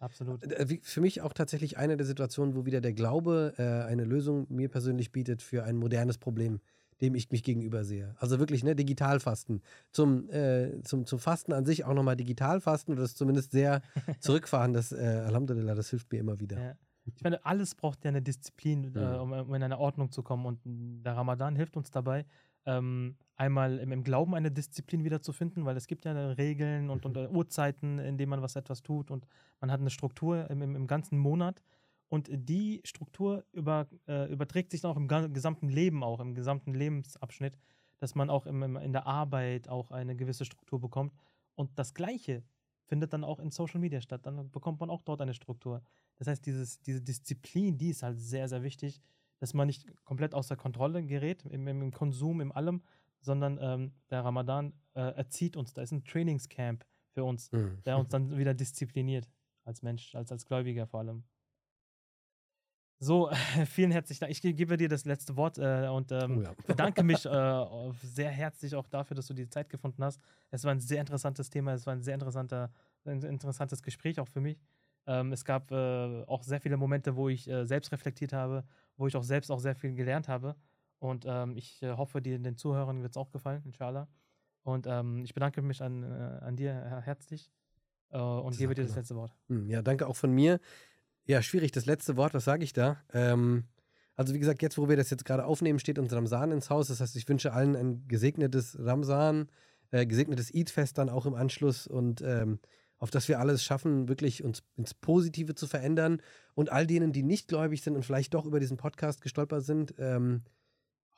Absolut.
Äh, Für mich auch tatsächlich eine der Situationen, wo wieder der Glaube äh, eine Lösung mir persönlich bietet für ein modernes Problem, dem ich mich gegenüber sehe. Also wirklich, ne, Digitalfasten. Zum, äh, zum, zum Fasten an sich auch nochmal Digitalfasten oder das zumindest sehr zurückfahren, das, äh, Alhamdulillah, das hilft mir immer wieder.
Ja. Ich meine, alles braucht ja eine Disziplin, äh,
Mhm.
um, um in eine Ordnung zu kommen. Und der Ramadan hilft uns dabei, ähm, einmal im, im Glauben eine Disziplin wiederzufinden, weil es gibt ja Regeln und, und äh, Uhrzeiten, in denen man was etwas tut und man hat eine Struktur im, im, im ganzen Monat. Und die Struktur über, äh, überträgt sich dann auch im gesamten Leben, auch im gesamten Lebensabschnitt, dass man auch im, im, in der Arbeit auch eine gewisse Struktur bekommt. Und das Gleiche findet dann auch in Social Media statt. Dann bekommt man auch dort eine Struktur. Das heißt, dieses, diese Disziplin, die ist halt sehr, sehr wichtig, dass man nicht komplett außer Kontrolle gerät im, im, im Konsum, im allem, sondern ähm, der Ramadan äh, erzieht uns. Da ist ein Trainingscamp für uns,
Mhm.
der uns dann wieder diszipliniert als Mensch, als, als Gläubiger vor allem. So, vielen herzlichen Dank. Ich ge- gebe dir das letzte Wort äh, und ähm,
Oh ja.
bedanke mich äh, sehr herzlich auch dafür, dass du die Zeit gefunden hast. Es war ein sehr interessantes Thema, es war ein sehr interessanter, ein interessantes Gespräch auch für mich. Ähm, es gab äh, auch sehr viele Momente, wo ich äh, selbst reflektiert habe, wo ich auch selbst auch sehr viel gelernt habe. Und ähm, ich äh, hoffe, dir, den Zuhörern wird es auch gefallen, inshallah. Und ähm, ich bedanke mich an, äh, an dir herzlich und gebe dir das letzte Wort.
Hm, Ja, danke auch von mir. Ja, schwierig, das letzte Wort, was sage ich da? Ähm, also wie gesagt, jetzt, wo wir das jetzt gerade aufnehmen, steht uns Ramsan ins Haus. Das heißt, ich wünsche allen ein gesegnetes Ramsan, äh, gesegnetes Eid-Fest dann auch im Anschluss und ähm, auf dass wir alles schaffen, wirklich uns ins Positive zu verändern. Und all denen, die nicht gläubig sind und vielleicht doch über diesen Podcast gestolpert sind, ähm,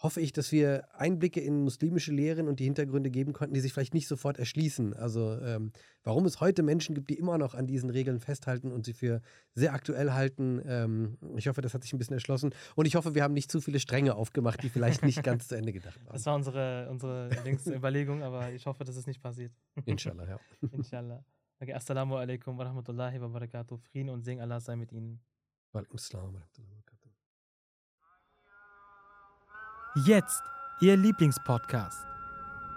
hoffe ich, dass wir Einblicke in muslimische Lehren und die Hintergründe geben konnten, die sich vielleicht nicht sofort erschließen. Also ähm, warum es heute Menschen gibt, die immer noch an diesen Regeln festhalten und sie für sehr aktuell halten. Ähm, ich hoffe, das hat sich ein bisschen erschlossen. Und ich hoffe, wir haben nicht zu viele Stränge aufgemacht, die vielleicht nicht ganz zu Ende gedacht waren.
Das war unsere, unsere Überlegung, aber ich hoffe, dass es nicht passiert.
Inshallah, ja.
Inshallah. Okay, Assalamu alaikum wa rahmatullahi wa barakatuh. Frieden und Segen Allah sei mit Ihnen.
Walaikum assalam wa rahmatullahi wa barakatuh.
Jetzt Ihr Lieblingspodcast.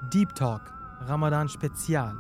Deep Talk, Ramadan Spezial.